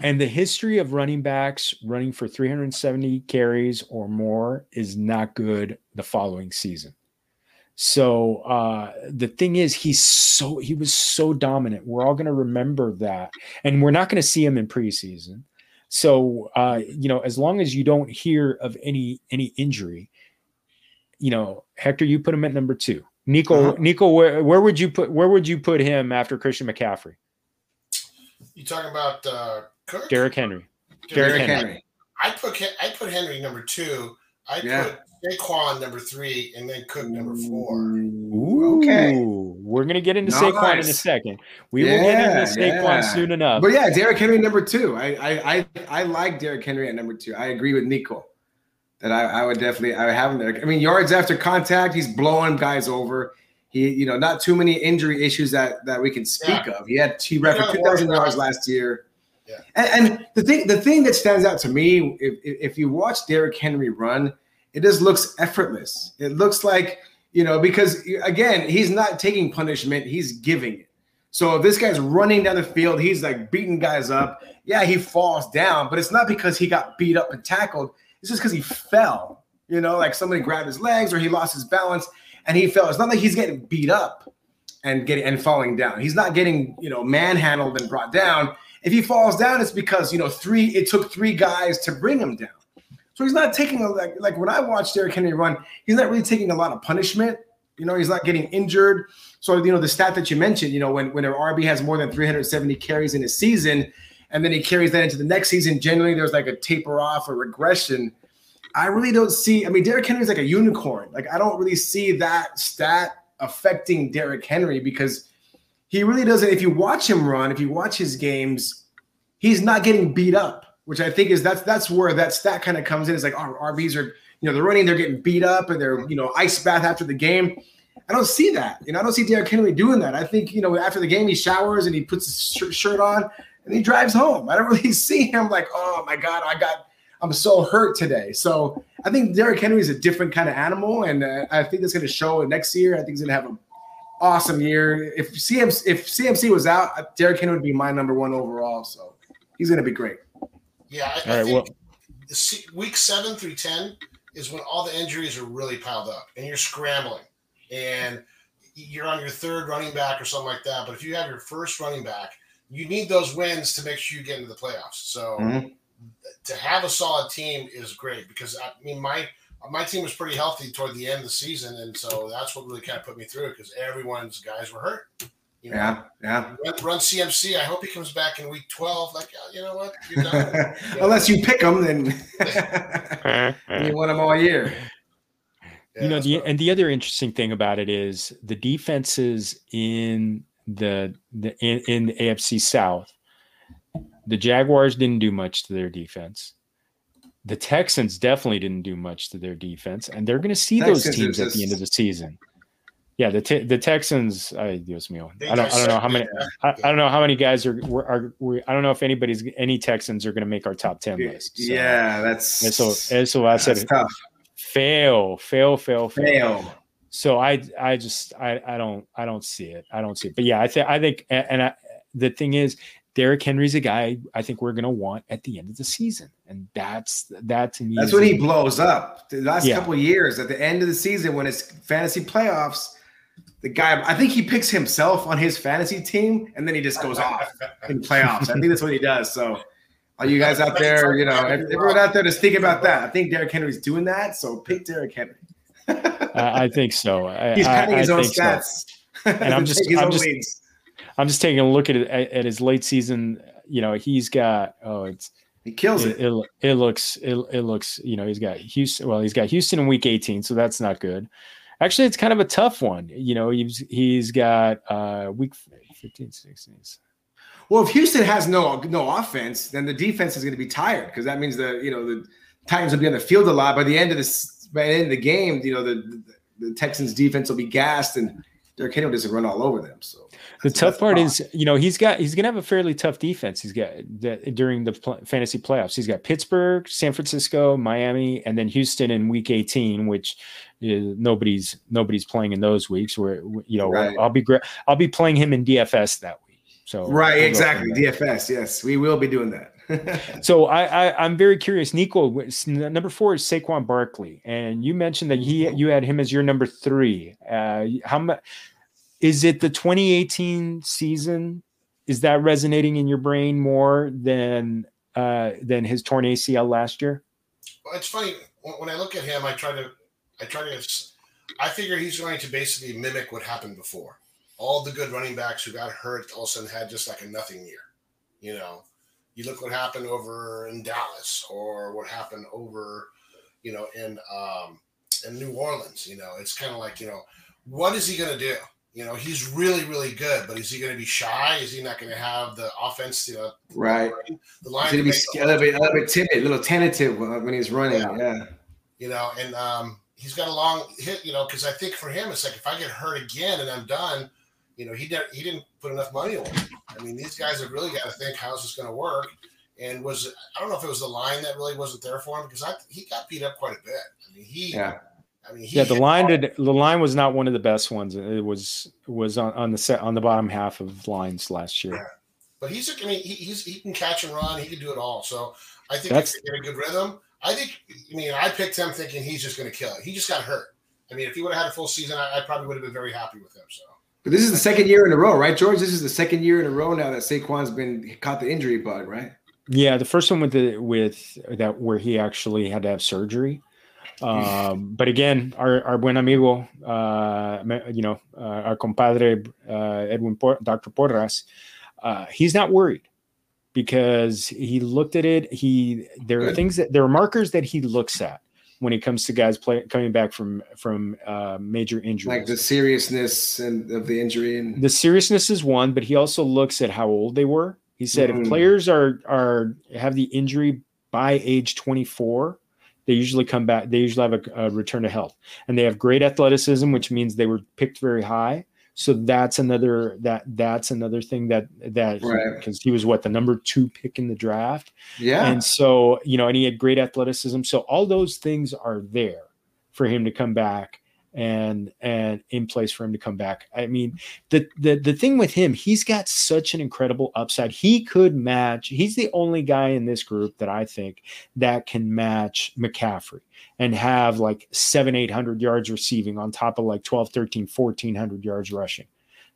And the history of running backs running for 370 carries or more is not good the following season. So uh, the thing is, he's so he was so dominant. We're all going to remember that, and we're not going to see him in preseason. So uh, you know, as long as you don't hear of any any injury, you know, Hector, you put him at number two. Nico, Uh-huh. Nico, where, where would you put where would you put him after Christian McCaffrey? You talking about uh, Kirk? Derrick Henry. Derrick Derrick Derrick Henry. Henry. I put I put Henry number two. I Yeah. put Saquon number three, and then Cook number four. Ooh, Okay. We're gonna get into Saquon in a second. We will get into Saquon yeah. soon enough. But yeah, Derrick Henry number two. I I I, I like Derrick Henry at number two. I agree with Nico that I, I would definitely I would have him there. I mean, yards after contact, he's blowing guys over. He, you know, not too many injury issues that that we can speak of. He had he ran for two thousand yards last year. Yeah. And, and the thing the thing that stands out to me, if if you watch Derrick Henry run, it just looks effortless. It looks like you know because again, he's not taking punishment; he's giving it. So if this guy's running down the field, he's like beating guys up. Yeah, he falls down, but it's not because he got beat up and tackled. It's just because he fell. You know, like somebody grabbed his legs or he lost his balance and he fell. It's not like he's getting beat up and getting and falling down. He's not getting you know manhandled and brought down. If he falls down, it's because you know three. It took three guys to bring him down. So he's not taking a like like when I watch Derrick Henry run, he's not really taking a lot of punishment. You know, he's not getting injured. So you know the stat that you mentioned, you know, when when an RB has more than 370 carries in a season, and then he carries that into the next season, generally there's like a taper off or regression. I really don't see. I mean, Derrick Henry's like a unicorn. Like I don't really see that stat affecting Derrick Henry because he really doesn't. If you watch him run, if you watch his games, he's not getting beat up, which I think is that's that's where that stat kind of comes in. It's like oh, RBs are you know they're running, they're getting beat up, and they're you know ice bath after the game. I don't see that. You know, I don't see Derrick Henry doing that. I think you know after the game he showers and he puts his shirt, on and he drives home. I don't really see him like oh my god, I got I'm so hurt today. So I think Derrick Henry is a different kind of animal, and uh, I think that's going to show next year. I think he's going to have an awesome year. If CMC if CMC was out, Derrick Henry would be my number one overall. So he's going to be great. Yeah, I, All I right, think well- week seven through ten is when all the injuries are really piled up, and you're scrambling, and you're on your third running back or something like that. But if you have your first running back, you need those wins to make sure you get into the playoffs. So Mhm. to have a solid team is great because I mean my my team was pretty healthy toward the end of the season, and so that's what really kind of put me through it because everyone's guys were hurt. You know, Yeah, yeah. run, run CMC. I hope he comes back in week twelve. Like, uh, you know what? You're done. Unless you pick him, then you want him all year. Yeah, you know the and the other interesting thing about it is the defenses in the the in, in the AFC South. The Jaguars didn't do much to their defense. The Texans definitely didn't do much to their defense, and they're going to see those teams is at the end of the season. Yeah, the te- the Texans. I Dios mío. I don't. I don't know how many. I. I don't know how many guys are. Are, are we, I don't know if anybody's any Texans are going to make our top ten list. So, yeah, that's Eso, eso va a that's ser tough. fail, fail, fail, fail. Fail. So I, I just, I, I don't, I don't see it. I don't see it. But yeah, I think, I think, and I, the thing is, Derrick Henry's a guy I think we're going to want at the end of the season, and that's that to me. That's when he blows up. The last Yeah. couple of years, at the end of the season, when it's fantasy playoffs, the guy, I think he picks himself on his fantasy team, and then he just goes off in playoffs. I think that's what he does. So, all you guys out there, you know, everyone out there, just think about that. I think Derrick Henry's doing that. So pick Derrick Henry. I, I think so. I, He's I- padding I his own think so. stats. And I'm just- I'm just- leads. I'm just taking a look at it at, at his late season. You know, he's got oh, it's He kills it, it. it, it looks it, it looks you know he's got Houston. Well, he's got Houston in week 18, so that's not good. Actually, it's kind of a tough one. You know, he's he's got uh week 15, 16. Well, if Houston has no no offense, then the defense is going to be tired because that means the you know the Titans will be on the field a lot. By the end of this, by the end of the game, you know the, the, the Texans defense will be gassed, and Derrick Henry doesn't run all over them. So the tough part is, you know, he's got he's gonna have a fairly tough defense. He's got that during the pl- fantasy playoffs. He's got Pittsburgh, San Francisco, Miami, and then Houston in Week 18, which is, nobody's nobody's playing in those weeks. Where you know, Right. I'll be. I'll be playing him in DFS that week. So right, exactly. DFS. Yes, we will be doing that. So I, I I'm very curious. Nico, number four is Saquon Barkley, and you mentioned that he you had him as your number three. Uh, how much is it? The 2018 season is that resonating in your brain more than uh, than his torn ACL last year? Well, it's funny when when I look at him. I try to, I try to, I figure he's going to basically mimic what happened before. All the good running backs who got hurt all of a sudden had just like a nothing year. You know, you look what happened over in Dallas or what happened over, you know, in um, in New Orleans. You know, it's kind of like you know, what is he going to do? You know, he's really, really good, but is he going to be shy? Is he not going to have the offense? You know, right. the line. He's gonna be make a little bit, a little bit timid, a little tentative when when he's running. Yeah. Yeah. you know, and um, he's got a long hit, you know, because I think for him, it's like if I get hurt again and I'm done, you know, he didn't he didn't put enough money on. it. I mean, these guys have really got to think how's this going to work. And was I don't know if it was the line that really wasn't there for him because I he got beat up quite a bit. I mean, he, Yeah. I mean, he Yeah, the line hard. did the line was not one of the best ones. It was was on, on the set on the bottom half of lines last year. but he's I mean, he, he's he can catch and run. He can do it all. So I think That's- if get a good rhythm, I think. I mean, I picked him thinking he's just going to kill it. He just got hurt. I mean, if he would have had a full season, I, I probably would have been very happy with him. So. But this is the second year in a row, right, George? This is the second year in a row now that Saquon's been caught the injury bug, right? Yeah, the first one with the with that where he actually had to have surgery. Um, but again, our our buen amigo, uh, you know, uh, our compadre uh, Edwin Por- Dr. Porras, uh, he's not worried because he looked at it. He there are Good. things that there are markers that he looks at when it comes to guys play, coming back from from uh, major injuries. Like the seriousness and of the injury and the seriousness is one, but he also looks at how old they were. He said Mhm. if players are are have the injury by age 24, they usually come back. They usually have a, a return to health, and they have great athleticism, which means they were picked very high. So that's another that that's another thing that that Right. because he was what the number two pick in the draft. yeah. And so, you know, and he had great athleticism. So all those things are there for him to come back and and in place for him to come back. I mean, the the the thing with him, he's got such an incredible upside. He could match, he's the only guy in this group that I think that can match McCaffrey and have like seven, 800 yards receiving on top of like 12, 13, 1400 yards rushing.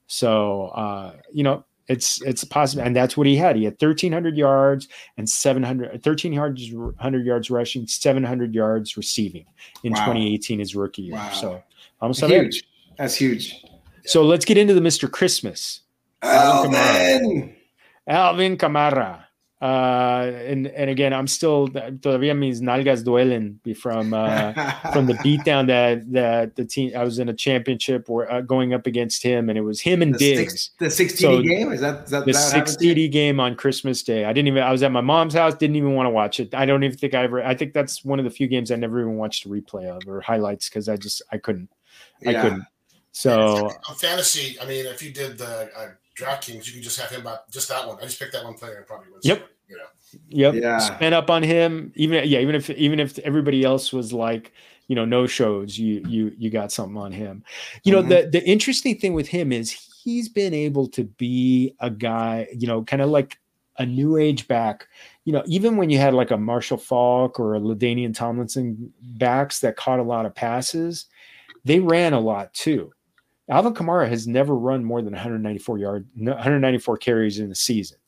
So, uh, you know, it's it's possible, and that's what he had. He had 1,300 yards and 700, 1,300 yards rushing, 700 yards receiving in Wow. 2018, his rookie year. Wow. So almost huge. That's huge. So let's get into the Mr. Christmas, Alvin Kamara. Alvin. Alvin Kamara. Uh, and and again, I'm still todavía mis nalgas duelen from uh, from the beatdown that that the team I was in a championship where uh, going up against him, and it was him and the Diggs. six, the 16 So, game is that is that the that six? TD game on Christmas Day. I didn't even. I was at my mom's house. Didn't even want to watch it. I don't even think I ever. I think that's one of the few games I never even watched a replay of or highlights because I just I couldn't. I couldn't. So fantasy, I mean, if you did the uh, DraftKings, you can just have him about just that one. I just picked that one player and probably wins. Yep. You know, Yep. Yeah. Spent up on him. Even yeah, even if even if everybody else was like, you know, no shows, you you you got something on him. You know, Mhm. the the interesting thing with him is he's been able to be a guy, you know, kind of like a new age back. You know, even when you had like a Marshall Faulk or a LaDainian Tomlinson backs that caught a lot of passes, they ran a lot too. Alvin Kamara has never run more than 194 yard, 194 carries in a season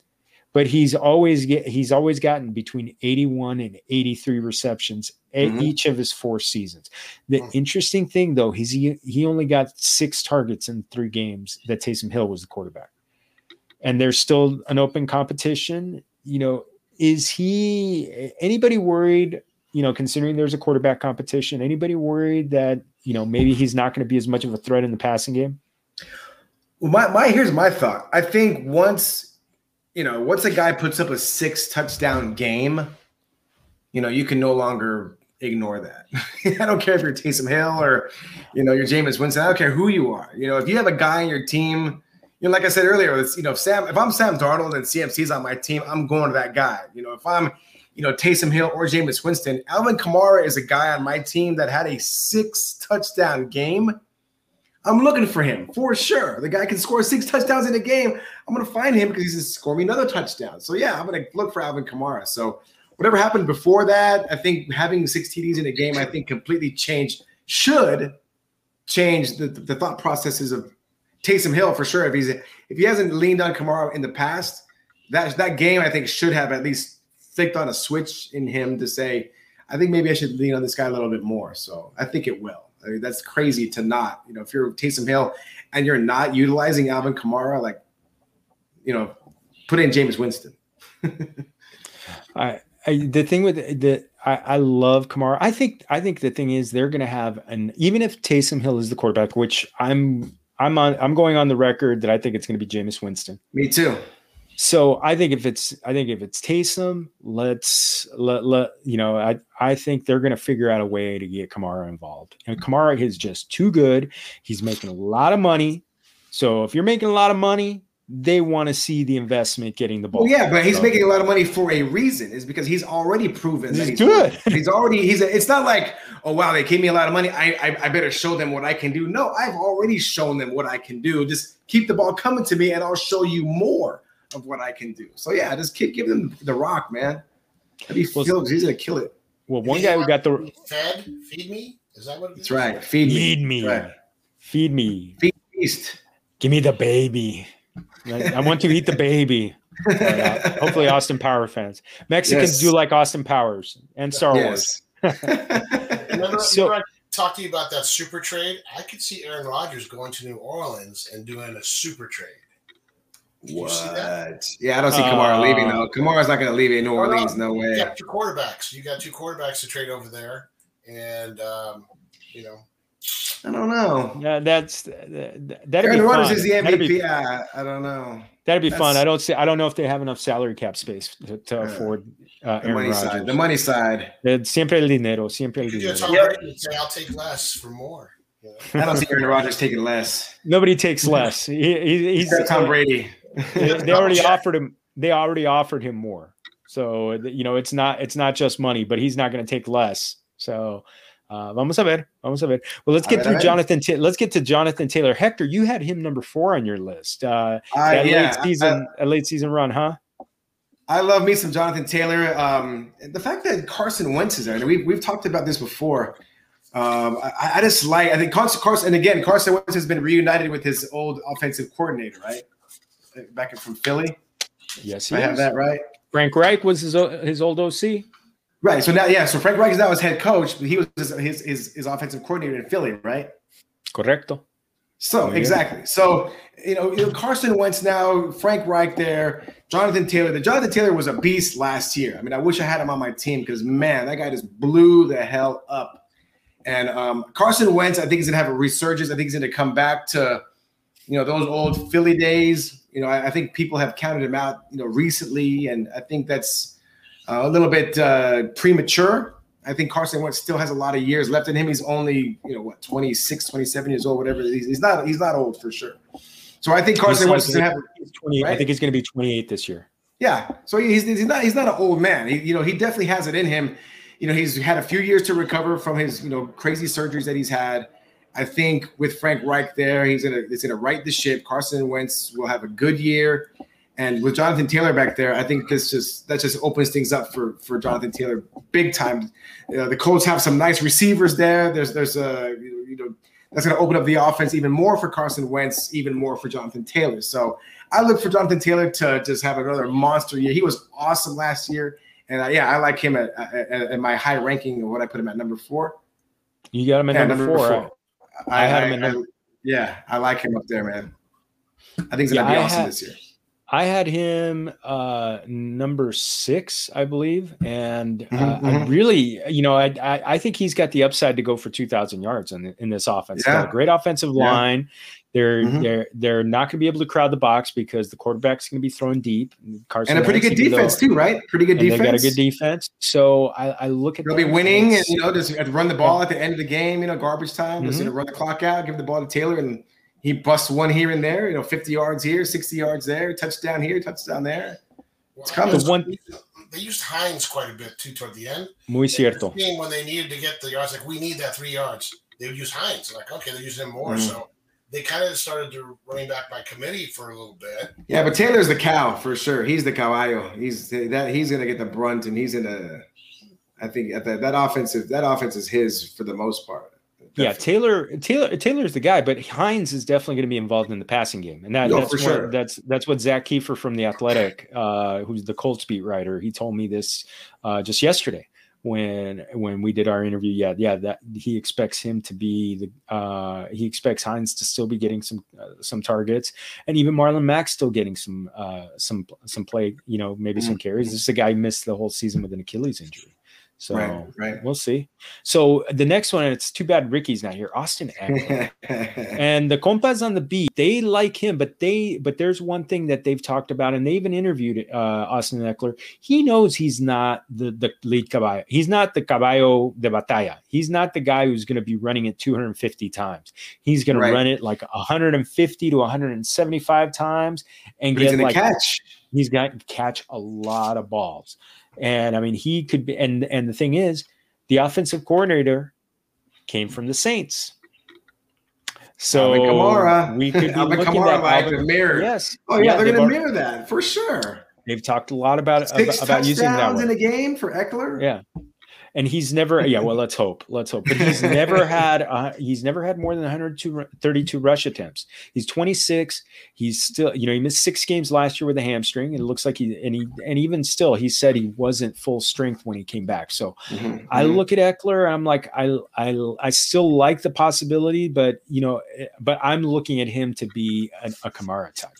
but he's always get he's always gotten between 81 and 83 receptions Mhm. each of his four seasons. The Mhm. interesting thing though, he's he, he only got six targets in three games that Taysom Hill was the quarterback. And there's still an open competition. You know, is he anybody worried, you know, considering there's a quarterback competition, anybody worried that, you know, maybe he's not going to be as much of a threat in the passing game? Well, my, my here's my thought. I think once you know, once a guy puts up a six touchdown game, you know, you can no longer ignore that. I don't care if you're Taysom Hill or, you know, you're Jameis Winston. I don't care who you are. You know, if you have a guy in your team, you know, like I said earlier, it's, you know, Sam, if I'm Sam Darnold and CMC's on my team, I'm going to that guy. You know, if I'm, you know, Taysom Hill or Jameis Winston, Alvin Kamara is a guy on my team that had a six touchdown game. I'm looking for him for sure. The guy can score six touchdowns in a game. I'm going to find him because he's going to score me another touchdown. So, yeah, I'm going to look for Alvin Kamara. So, whatever happened before that, I think having six TDs in a game, I think completely changed, should change the, the thought processes of Taysom Hill for sure. If he's if he hasn't leaned on Kamara in the past, that that game I think should have at least flicked on a switch in him to say, I think maybe I should lean on this guy a little bit more. So I think it will. I mean, that's crazy to not, you know, if you're Taysom Hill and you're not utilizing Alvin Kamara, like, you know, put in Jameis Winston. I, I, the thing with the I, I love Kamara. I think I think the thing is they're going to have an even if Taysom Hill is the quarterback, which I'm I'm on I'm going on the record that I think it's going to be Jameis Winston. Me too. So I think if it's I think if it's Taysom, let's let, let you know I I think they're going to figure out a way to get Kamara involved. And Kamara is just too good. He's making a lot of money. So if you're making a lot of money, they want to see the investment getting the ball. Well, yeah, but he's so, making a lot of money for a reason. Is because he's already proven he's that he's good. He's already he's. A, it's not like oh wow they gave me a lot of money. I, I I better show them what I can do. No, I've already shown them what I can do. Just keep the ball coming to me, and I'll show you more of what I can do. So yeah, just keep give them the rock, man. He well, feels he's gonna kill it. Well, one guy who got the fed, feed me. Is that what it is? That's right. Feed, feed me. me. Right. Feed me. Feed beast. Give me the baby. I want to eat the baby. uh, hopefully, Austin Power fans. Mexicans yes. do like Austin Powers and Star yes. Wars. remember, so, remember I talked to you about that super trade? I could see Aaron Rodgers going to New Orleans and doing a super trade. What? Yeah, I don't see Kamara uh, leaving though. Kamara's not going to leave in New Orleans. No way. You got two quarterbacks. You got two quarterbacks to trade over there, and um, you know I don't know. Yeah, that's that, that'd Aaron be Rodgers fun. is the MVP. Be, yeah, I don't know. That'd be That's, fun. I don't see. I don't know if they have enough salary cap space to, to afford uh, the Aaron money Rodgers. side. The money side. Siempre el dinero. Siempre el dinero. just already say I'll take less for more. You? I don't see Aaron Rodgers taking less. Nobody takes less. He, he, he's Tom Brady. they already offered him. They already offered him more. So you know, it's not. It's not just money, but he's not going to take less. So uh, vamos a ver, vamos a ver. Well, let's get through Jonathan. Ta- let's get to Jonathan Taylor. Hector, you had him number four on your list. Uh, Uh, yeah, late season, a late season run, huh? I love me some Jonathan Taylor. Um, the fact that Carson Wentz is there, and we've, we've talked about this before. Um, I, I just like, I think Carson, Carson, and again, Carson Wentz has been reunited with his old offensive coordinator, right? Back from Philly. Yes, I have that right. Frank Reich was his his old OC. Right. So now, yeah. So Frank Reich is now his head coach, but he was his his, his, his offensive coordinator in Philly, right? Correcto. So Oh, yeah. exactly. So you know, you know, Carson Wentz now, Frank Reich there, Jonathan Taylor. The Jonathan Taylor was a beast last year. I mean, I wish I had him on my team because man, that guy just blew the hell up. And um, Carson Wentz, I think he's gonna have a resurgence. I think he's gonna come back to, you know, those old Philly days. You know, I, I think people have counted him out, you know, recently, and I think that's uh, a little bit uh, premature. I think Carson Wentz still has a lot of years left in him. He's only, you know, what, 26, 27 years old, whatever. He's, he's not he's not old for sure. So I think Carson Wentz is gonna have He's 28. I think he's going to be 28 this year. yeah. So he's, he's not he's not an old man. He, you know, he definitely has it in him. You know, he's had a few years to recover from his, you know, crazy surgeries that he's had. I think with Frank Reich there, he's gonna it's gonna right the ship. Carson Wentz will have a good year. And with Jonathan Taylor back there, I think this just that just opens things up for for Jonathan Taylor big time. You know, the Colts have some nice receivers there. There's there's a you know, that's going to open up the offense even more for Carson Wentz, even more for Jonathan Taylor. So I look for Jonathan Taylor to just have another monster year. He was awesome last year, and uh, yeah, I like him at, at, at my high ranking of what I put him at number four. You got him at Yeah, number, four. I had him at number- yeah, I like him up there, man. I think he's gonna be I awesome had- this year. I had him uh, number six, I believe, and uh, Mhm, I really, you know, I, I I think he's got the upside to go for two thousand yards in in this offense. Yeah. a great offensive Yeah. line. They're Mhm. they're they're not going to be able to crowd the box because the quarterback's going to be throwing deep. Carson and a pretty good even though- defense too, right? Pretty good and defense. they got a good defense. So I, I look at They'll be them winning, and it's- you know, just run the ball at the end of the game. You know, garbage time. Just Mhm. you know, run the clock out, give the ball to Taylor, and he busts one here and there. You know, fifty yards here, sixty yards there, touchdown here, touchdown there. It's coming. The one- they used Hines quite a bit too toward the end. muy cierto. Game when they needed to get the yards, like we need that three yards, they would use Hines. Like okay, they're using him more, Mhm. so they kind of started to running back by committee for a little bit. Yeah, but Taylor's the cow for sure. He's the caballo. He's that. He's gonna get the brunt, and he's gonna. I think that that offensive that offense is his for the most part. Yeah, Taylor Taylor Taylor's the guy, but Hines is definitely going to be involved in the passing game, and that, No, that's for what, sure. that's that's what Zak Keefer from the Athletic, uh, who's the Colts beat writer, he told me this uh, just yesterday when when we did our interview. Yeah, yeah, that he expects him to be the uh, he expects Hines to still be getting some uh, some targets, and even Marlon Mack still getting some uh, some some play. You know, maybe some carries. This is a guy who missed the whole season with an Achilles injury. So Right, right. we'll see. So the next one, it's too bad Ricky's not here. Austin Ekeler. and the compas on the beat, they like him, but they but there's one thing that they've talked about, and they even interviewed uh, Austin Ekeler. He knows he's not the the lead caballo. He's not the caballo de batalla. He's not the guy who's going to be running it 250 times. He's going Right. to run it like 150 to 175 times and But he's get like catch. He's going to catch a lot of balls. And I mean, he could be, and and the thing is, the offensive coordinator came from the Saints. So Alvin Kamara. we could be Alvin looking Kamara at Alvin, have mirrored. Yes. Oh yeah, they're gonna mirror that for sure. They've talked a lot about Six about, about using that touchdowns in one. a game for Ekeler. Yeah. And he's never, yeah. Well, let's hope. Let's hope. But he's never had, uh, he's never had more than 132 rush attempts. He's 26. He's still, you know, he missed six games last year with a hamstring, and it looks like he, and he, and even still, he said he wasn't full strength when he came back. So Mhm, I mhm. look at Ekeler, I'm like, I, I, I still like the possibility, but you know, eh, but I'm looking at him to be an, a Kamara type.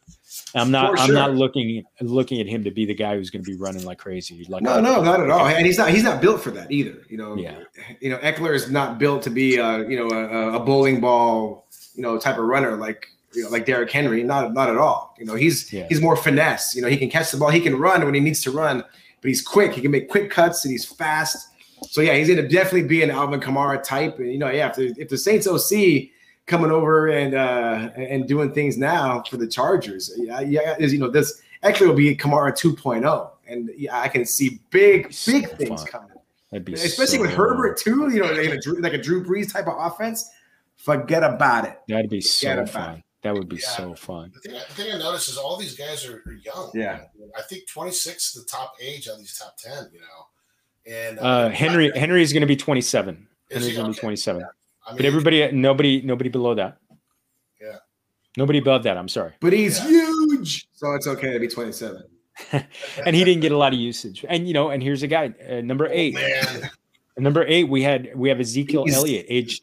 I'm not, For I'm not looking, looking at him to be the guy who's going to be running like crazy. Like, No, no, not at all. And he's not he's not built for that either. You know, Yeah. you know, Ekeler is not built to be a you know a, a bowling ball you know type of runner like you know like Derrick Henry. Not not at all. You know, he's Yeah. he's more finesse. You know, he can catch the ball, he can run when he needs to run, but he's quick. He can make quick cuts and he's fast. So yeah, he's gonna definitely be an Alvin Kamara type. And you know, yeah, if the, if the Saints OC coming over and uh and doing things now for the Chargers, yeah, yeah, is you know this Ekeler will be Kamara 2.0, and yeah, I can see big So big things fun. coming, that'd be especially with so- Herbert too. You know, like a, Drew- like a Drew Brees type of offense. Forget about it. That'd be so Forget about fun. That would be Yeah. so fun. The thing, the thing I noticed is all these guys are, are young. Yeah. I think 26 is the top age on these top 10, you know. And Uh, Henry Henry is going to be 27. Is Henry's going to be Okay. 27. I mean, But everybody, nobody, nobody below that. Yeah. Nobody above that. I'm sorry. But he's Yeah. huge, so it's okay to be 27. And he didn't get a lot of usage. And you know, and here's a guy, uh, number oh, eight. man. Number eight, we had we have Ezekiel He's- Elliott, age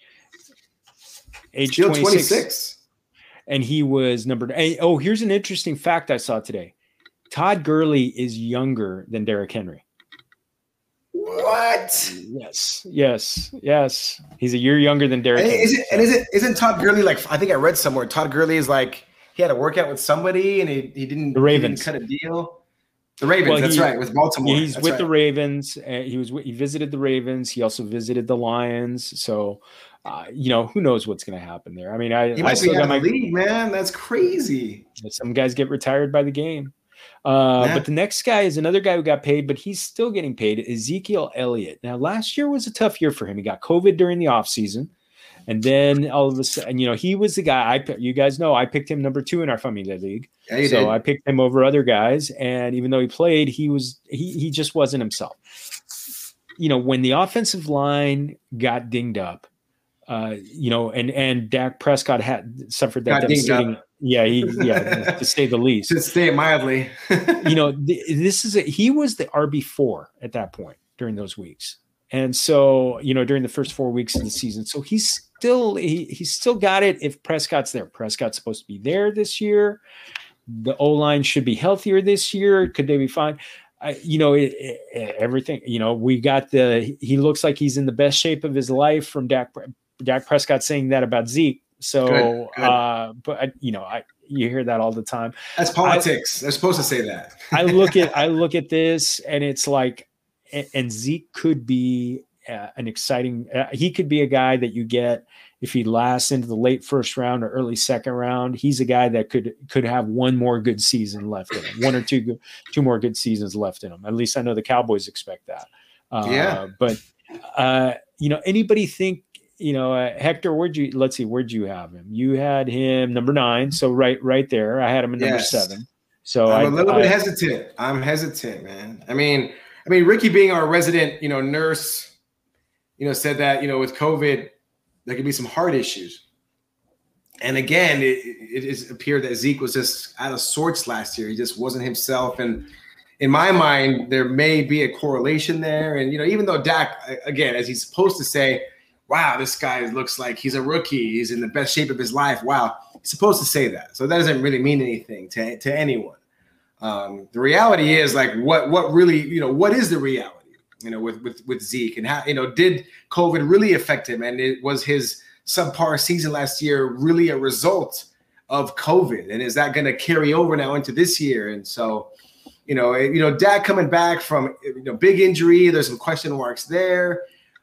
age 26, 26. and he was number. And, oh, here's an interesting fact I saw today. Todd Gurley is younger than Derrick Henry. What? Yes, yes, yes. He's a year younger than Derrick. And is it? And is it? Isn't Todd Gurley like? I think I read somewhere. Todd Gurley is like he had a workout with somebody, and he, he didn't. The he didn't Ravens. cut a deal. The Ravens. Well, that's he- right. With Baltimore. He's That's with right. the Ravens. Uh, he was he visited the Ravens. He also visited the Lions. So, uh, you know, who knows what's going to happen there? I mean, I, He I still got my league, man. That's crazy. some guys get retired by the game. Uh, Yeah. But the next guy is another guy who got paid, but he's still getting paid. Ezekiel Elliott. Now, last year was a tough year for him. He got COVID during the offseason. And then all of a sudden, you know, he was the guy I, you guys know, I picked him number two in our Familia League. Yeah, so did. I picked him over other guys, and even though he played, he was he he just wasn't himself. You know, when the offensive line got dinged up, uh, you know, and and Dak Prescott had suffered that devastating. Yeah, he yeah, to say the least. to say it mildly. You know, th- this is a, he was the RB four at that point during those weeks, and so you know during the first four weeks of the season, so he's still he he's still got it. If Prescott's there, Prescott's supposed to be there this year the O line should be healthier this year. Could they be fine? I, you know, it, it- everything. You know, we got the. He looks like he's in the best shape of his life from Dak. Dak Prescott saying that about Zeke. So, Good, good. uh, but I, you know, I you hear that all the time. That's politics. They're supposed to say that. I look at I look at this, and it's like, and, and Zeke could be uh, an exciting. Uh, he could be a guy that you get if he lasts into the late first round or early second round. He's a guy that could could have one more good season left in him, one or two good- two more good seasons left in him. At least I know the Cowboys expect that. Uh, Yeah. but uh, you know, anybody think? You know, uh, Hector, where'd you? Let's see, where'd you have him? You had him number nine, so right, right there. I had him at number Yes. seven. So I'm I, a little I- bit hesitant. I'm hesitant, man. I mean, I mean, Ricky being our resident, you know, nurse, you know, said that you know with COVID there could be some heart issues. And again, it, it is appeared that Zeke was just out of sorts last year. He just wasn't himself. And in my mind, there may be a correlation there. And you know, even though Dak, again, as he's supposed to say, "Wow, this guy looks like he's a rookie. He's in the best shape of his life." Wow, he's supposed to say that. So that doesn't really mean anything to to anyone. Um, the reality is like what what really you know what is the reality you know with with with Zeke and how you know did COVID really affect him and it was his subpar season last year really a result of COVID and is that going to carry over now into this year and so you know you know Dak coming back from you know big injury there's some question marks there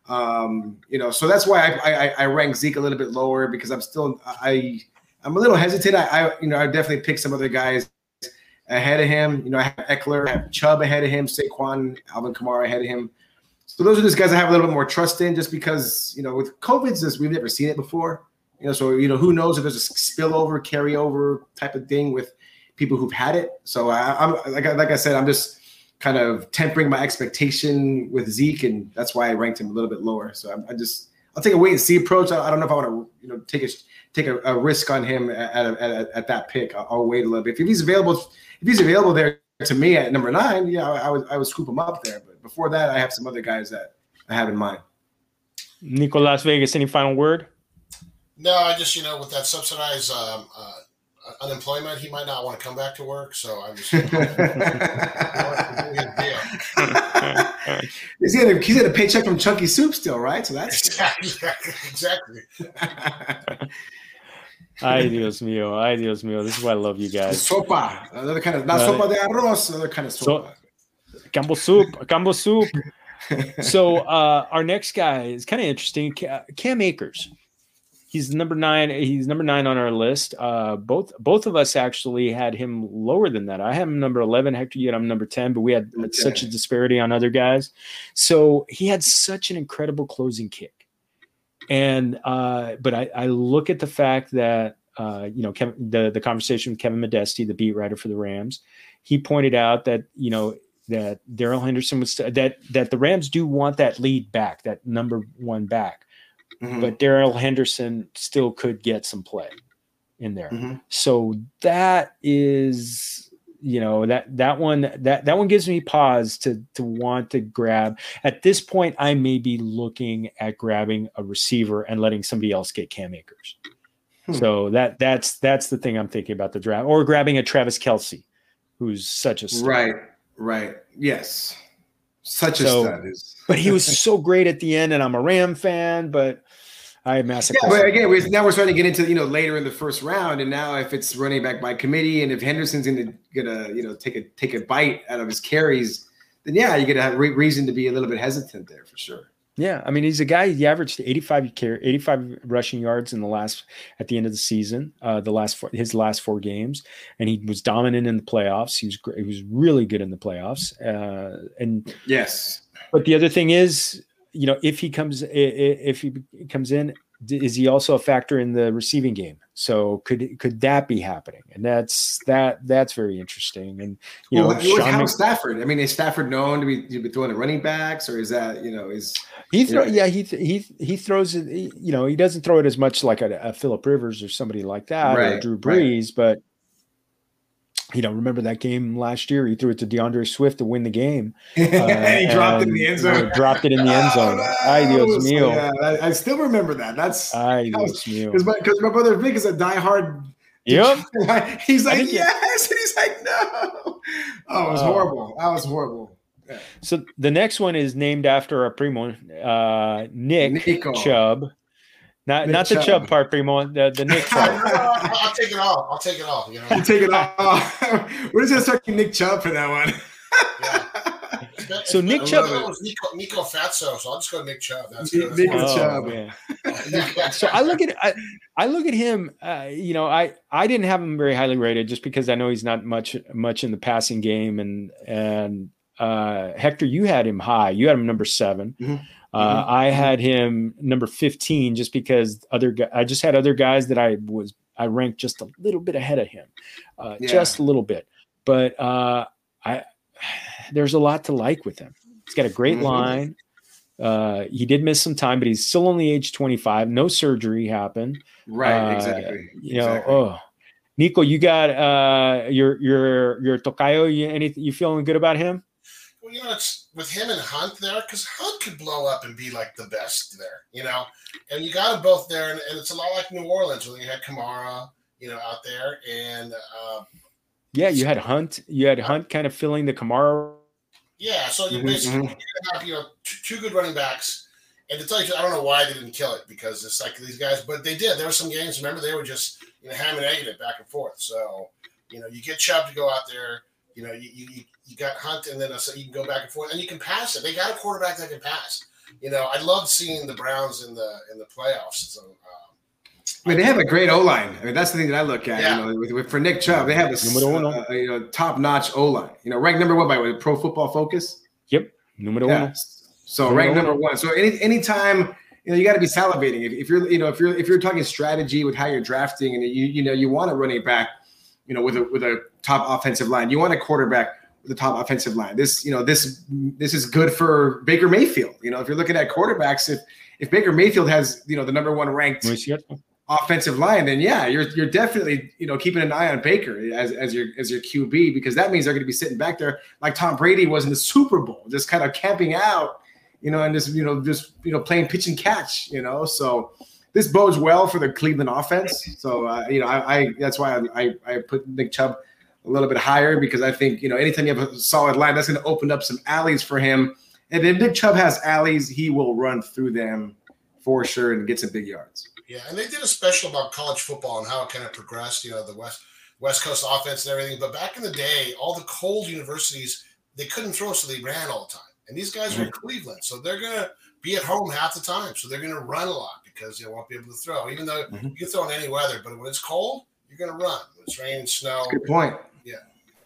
um, you know so that's why I, I I rank Zeke a little bit lower because I'm still I I'm a little hesitant I, I you know I definitely pick some other guys ahead of him. You know, I have Ekeler, I have Chubb ahead of him, Saquon, Alvin Kamara ahead of him. So those are just guys I have a little bit more trust in, just because you know with COVID, just we've never seen it before. You know, so you know who knows if there's a spillover, carryover type of thing with people who've had it. So I, I'm like like I said, I'm just kind of tempering my expectation with Zeke, and that's why I ranked him a little bit lower. So I'm, I just I'll take a wait and see approach. I, I don't know if I want to you know take a take a, a risk on him at, at, at, at that pick. I'll, I'll wait a little bit if he's available if he's available there to me at number nine, yeah, I, I would I would scoop him up there. But before that, I have some other guys that I have in mind. Nico Las Vegas. Any final word? No, I just you know with that subsidized um, uh, unemployment, he might not want to come back to work. So I was. He's getting a, he's getting a paycheck from Chunky Soup still, right? So that's exactly. Ay, Dios mío. Ay, Dios mío. This is why I love you guys. sopa, another kind of not Uh, sopa de arroz, another kind of sopa. Cambo soup. Cambo soup. So uh, our next guy is kind of interesting. Ca- Cam Akers. He's number nine. He's number nine on our list. Uh, both both of us actually had him lower than that. I have him number eleven. Hector, you had him number ten, but we had Number such a disparity on other guys. So he had such an incredible closing kick, and uh, but I, I look at the fact that uh, you know Kevin, the the conversation with Kevin Modesti, the beat writer for the Rams, he pointed out that you know that Darrell Henderson was that that the Rams do want that lead back, that number one back, Mhm, but Darrell Henderson still could get some play in there. mhm. So that is you know that that one that that one gives me pause to to want to grab at this point i may be looking at grabbing a receiver and letting somebody else get cam akers Hmm. so that that's that's the thing i'm thinking about the draft or grabbing a travis kelce who's such a star. Right, right, yes, such a So- is. but he was so great at the end and i'm a ram fan but i have massive Yeah, but again, we're, now we're starting to get into you know later in the first round, and now if it's running back by committee, and if Henderson's gonna gonna you know take a take a bite out of his carries, then yeah, you're gonna have re- reason to be a little bit hesitant there for sure. Yeah, I mean he's a guy. He averaged 85 carry, 85 rushing yards in the last at the end of the season. Uh, the last four, his last four games, and he was dominant in the playoffs. He was gr- he was really good in the playoffs. Uh, and Yes, but the other thing is, you know, if he comes if he comes in, is he also a factor in the receiving game? So could could that be happening? And that's that that's very interesting. And you know, well, Sean Mc- Stafford? I mean, is Stafford known to be, to be throwing the running backs, or is that you know is He throw, Yeah. yeah, he he he throws it. You know, he doesn't throw it as much like a, a Philip Rivers or somebody like that or Right, Drew right. Brees, but you know, remember that game last year? He threw it to D'Andre Swift to win the game. uh, he dropped it in the end zone? uh, dropped it in the end zone. Ay, Oh, Dios no. mío. Yeah, I, I still remember that. That's Ay, Dios mío. because my, my brother Vic is a diehard. Yep. He's like, yeah. yes, and he's like, no. Oh, it was Oh. horrible. That was horrible. So the next one is named after our primo, uh, Nick Nico. Chubb. Not Nick not the Chubb. Chubb part, Primo. The the Nick No, Chubb. no, I'll, I'll take it off. I'll take it off. You know. You take it off. We're just gonna start getting Nick Chubb for that one. Yeah. So Nick Chubb- was Nico, Nico Fatso, so I'll just go Nick Chubb. That's Nick- good. Nick That's Chubb. Oh, man. so I look at I, I look at him. Uh, you know, I I didn't have him very highly rated just because I know he's not much much in the passing game, and and uh, Hector, you had him high. You had him number 7 Mhm. Uh, Mhm. I had him number fifteen just because other I just had other guys that I was I ranked just a little bit ahead of him, uh, Yeah. just a little bit. But uh, I there's a lot to like with him. He's got a great Mhm. line. Uh, he did miss some time, but he's still only age 25. No surgery happened. Right, Uh, exactly. You know, exactly. oh, Nico, you got uh, your your your Tokayo. You anything? You feeling good about him? Well, you know, it's with him and Hunt there because Hunt could blow up and be like the best there, you know. And you got them both there, and, and it's a lot like New Orleans when you had Kamara, you know, out there, and uh, Yeah, you had Hunt. You had Hunt kind of filling the Kamara. yeah. So you Mhm, basically mhm. have you know two, two good running backs. And to tell you, I don't know why they didn't kill it because it's like these guys, but they did. There were some games. Remember, they were just you know ham and egging it back and forth. So you know, you get Chubb to go out there. You know, you you, you got Hunt, and then uh, so you can go back and forth, and you can pass it. They got a quarterback that can pass. You know, I love seeing the Browns in the in the playoffs. So, um, I mean, they have a great O line. I mean, that's the thing that I look at. Yeah. You know, with, with, for Nick Chubb, they have a Numero uno. uh, you know top notch O line. You know, ranked number one by what, Pro Football Focus. Numero Yeah. uno. So Numero ranked number uno. one. So any anytime you know you got to be salivating. If, if you're you know if you're if you're talking strategy with how you're drafting and you you know you want a running back, you know with a with a top offensive line, you want a quarterback with a top offensive line. This you know this this is good for Baker Mayfield. You know if you're looking at quarterbacks, if if Baker Mayfield has you know the number one ranked offensive line, then yeah, you're you're definitely you know keeping an eye on Baker as, as your as your QB because that means they're going to be sitting back there like Tom Brady was in the Super Bowl, just kind of camping out, you know, and just you know just you know playing pitch and catch, you know. So this bodes well for the Cleveland offense. So uh, you know, I, I that's why I, I I put Nick Chubb a little bit higher because I think you know anytime you have a solid line, that's going to open up some alleys for him. And if Nick Chubb has alleys, he will run through them for sure and get some big yards. Yeah, and they did a special about college football and how it kind of progressed, you know, the West West Coast offense and everything. But back in the day, all the cold universities, they couldn't throw, so they ran all the time. And these guys are in Cleveland, so they're gonna be at home half the time. So they're gonna run a lot because they won't be able to throw. Even though Mhm. you can throw in any weather, but when it's cold, you're gonna run. When it's rain, snow. Good point. Yeah.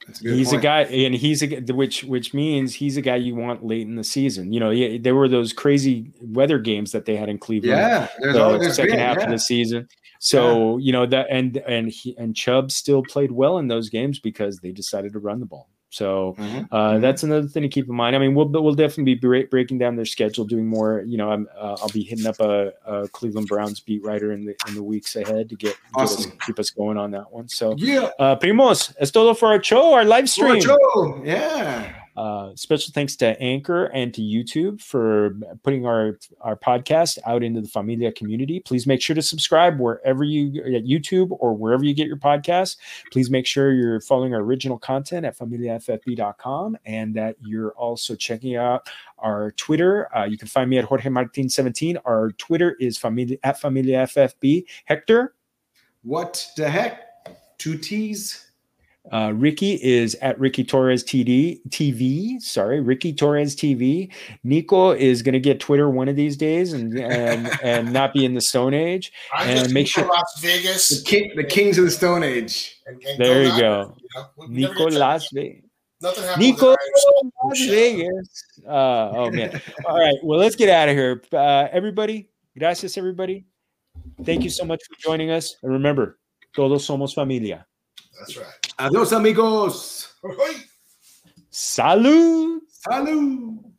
A He's point. a guy, and he's a which which means he's a guy you want late in the season. You know, yeah, there were those crazy weather games that they had in Cleveland. Yeah, there's the second been, half yeah. of the season. So you know that, and and he and Chubb still played well in those games because they decided to run the ball. So Mhm. uh, that's another thing to keep in mind. I mean, we'll we'll definitely be break, breaking down their schedule, doing more. You know, I'm, uh, I'll be hitting up a, a Cleveland Browns beat writer in the in the weeks ahead to get, get us, keep us going on that one. So, Yeah. uh, primos, es todo for our show, our live stream. Joe. Yeah. Uh, special thanks to Anchor and to YouTube for putting our our podcast out into the Familia community. Please make sure to subscribe wherever you at YouTube or wherever you get your podcasts. Please make sure you're following our original content at familiaffb.com and that you're also checking out our Twitter. Uh, you can find me at Jorge Martin 17. Our Twitter is familia at familiaffb. Hector. What the heck? Two T's. Uh, Ricky is at Ricky Torres TD TV. Sorry, Ricky Torres TV. Nico is going to get Twitter one of these days and and and not be in the Stone Age. I And just make make sure- sure Las The Vegas. king, the kings of the Stone Age. And, and There you go. you know? Nico Las Vegas. Nothing happened. Nico with the Niners. Las Vegas. Uh, oh man. All right. Well, let's get out of here. Uh, everybody, gracias, everybody. Thank you so much for joining us. And remember, todos somos familia. That's right. Adios, amigos. Salud. Salud.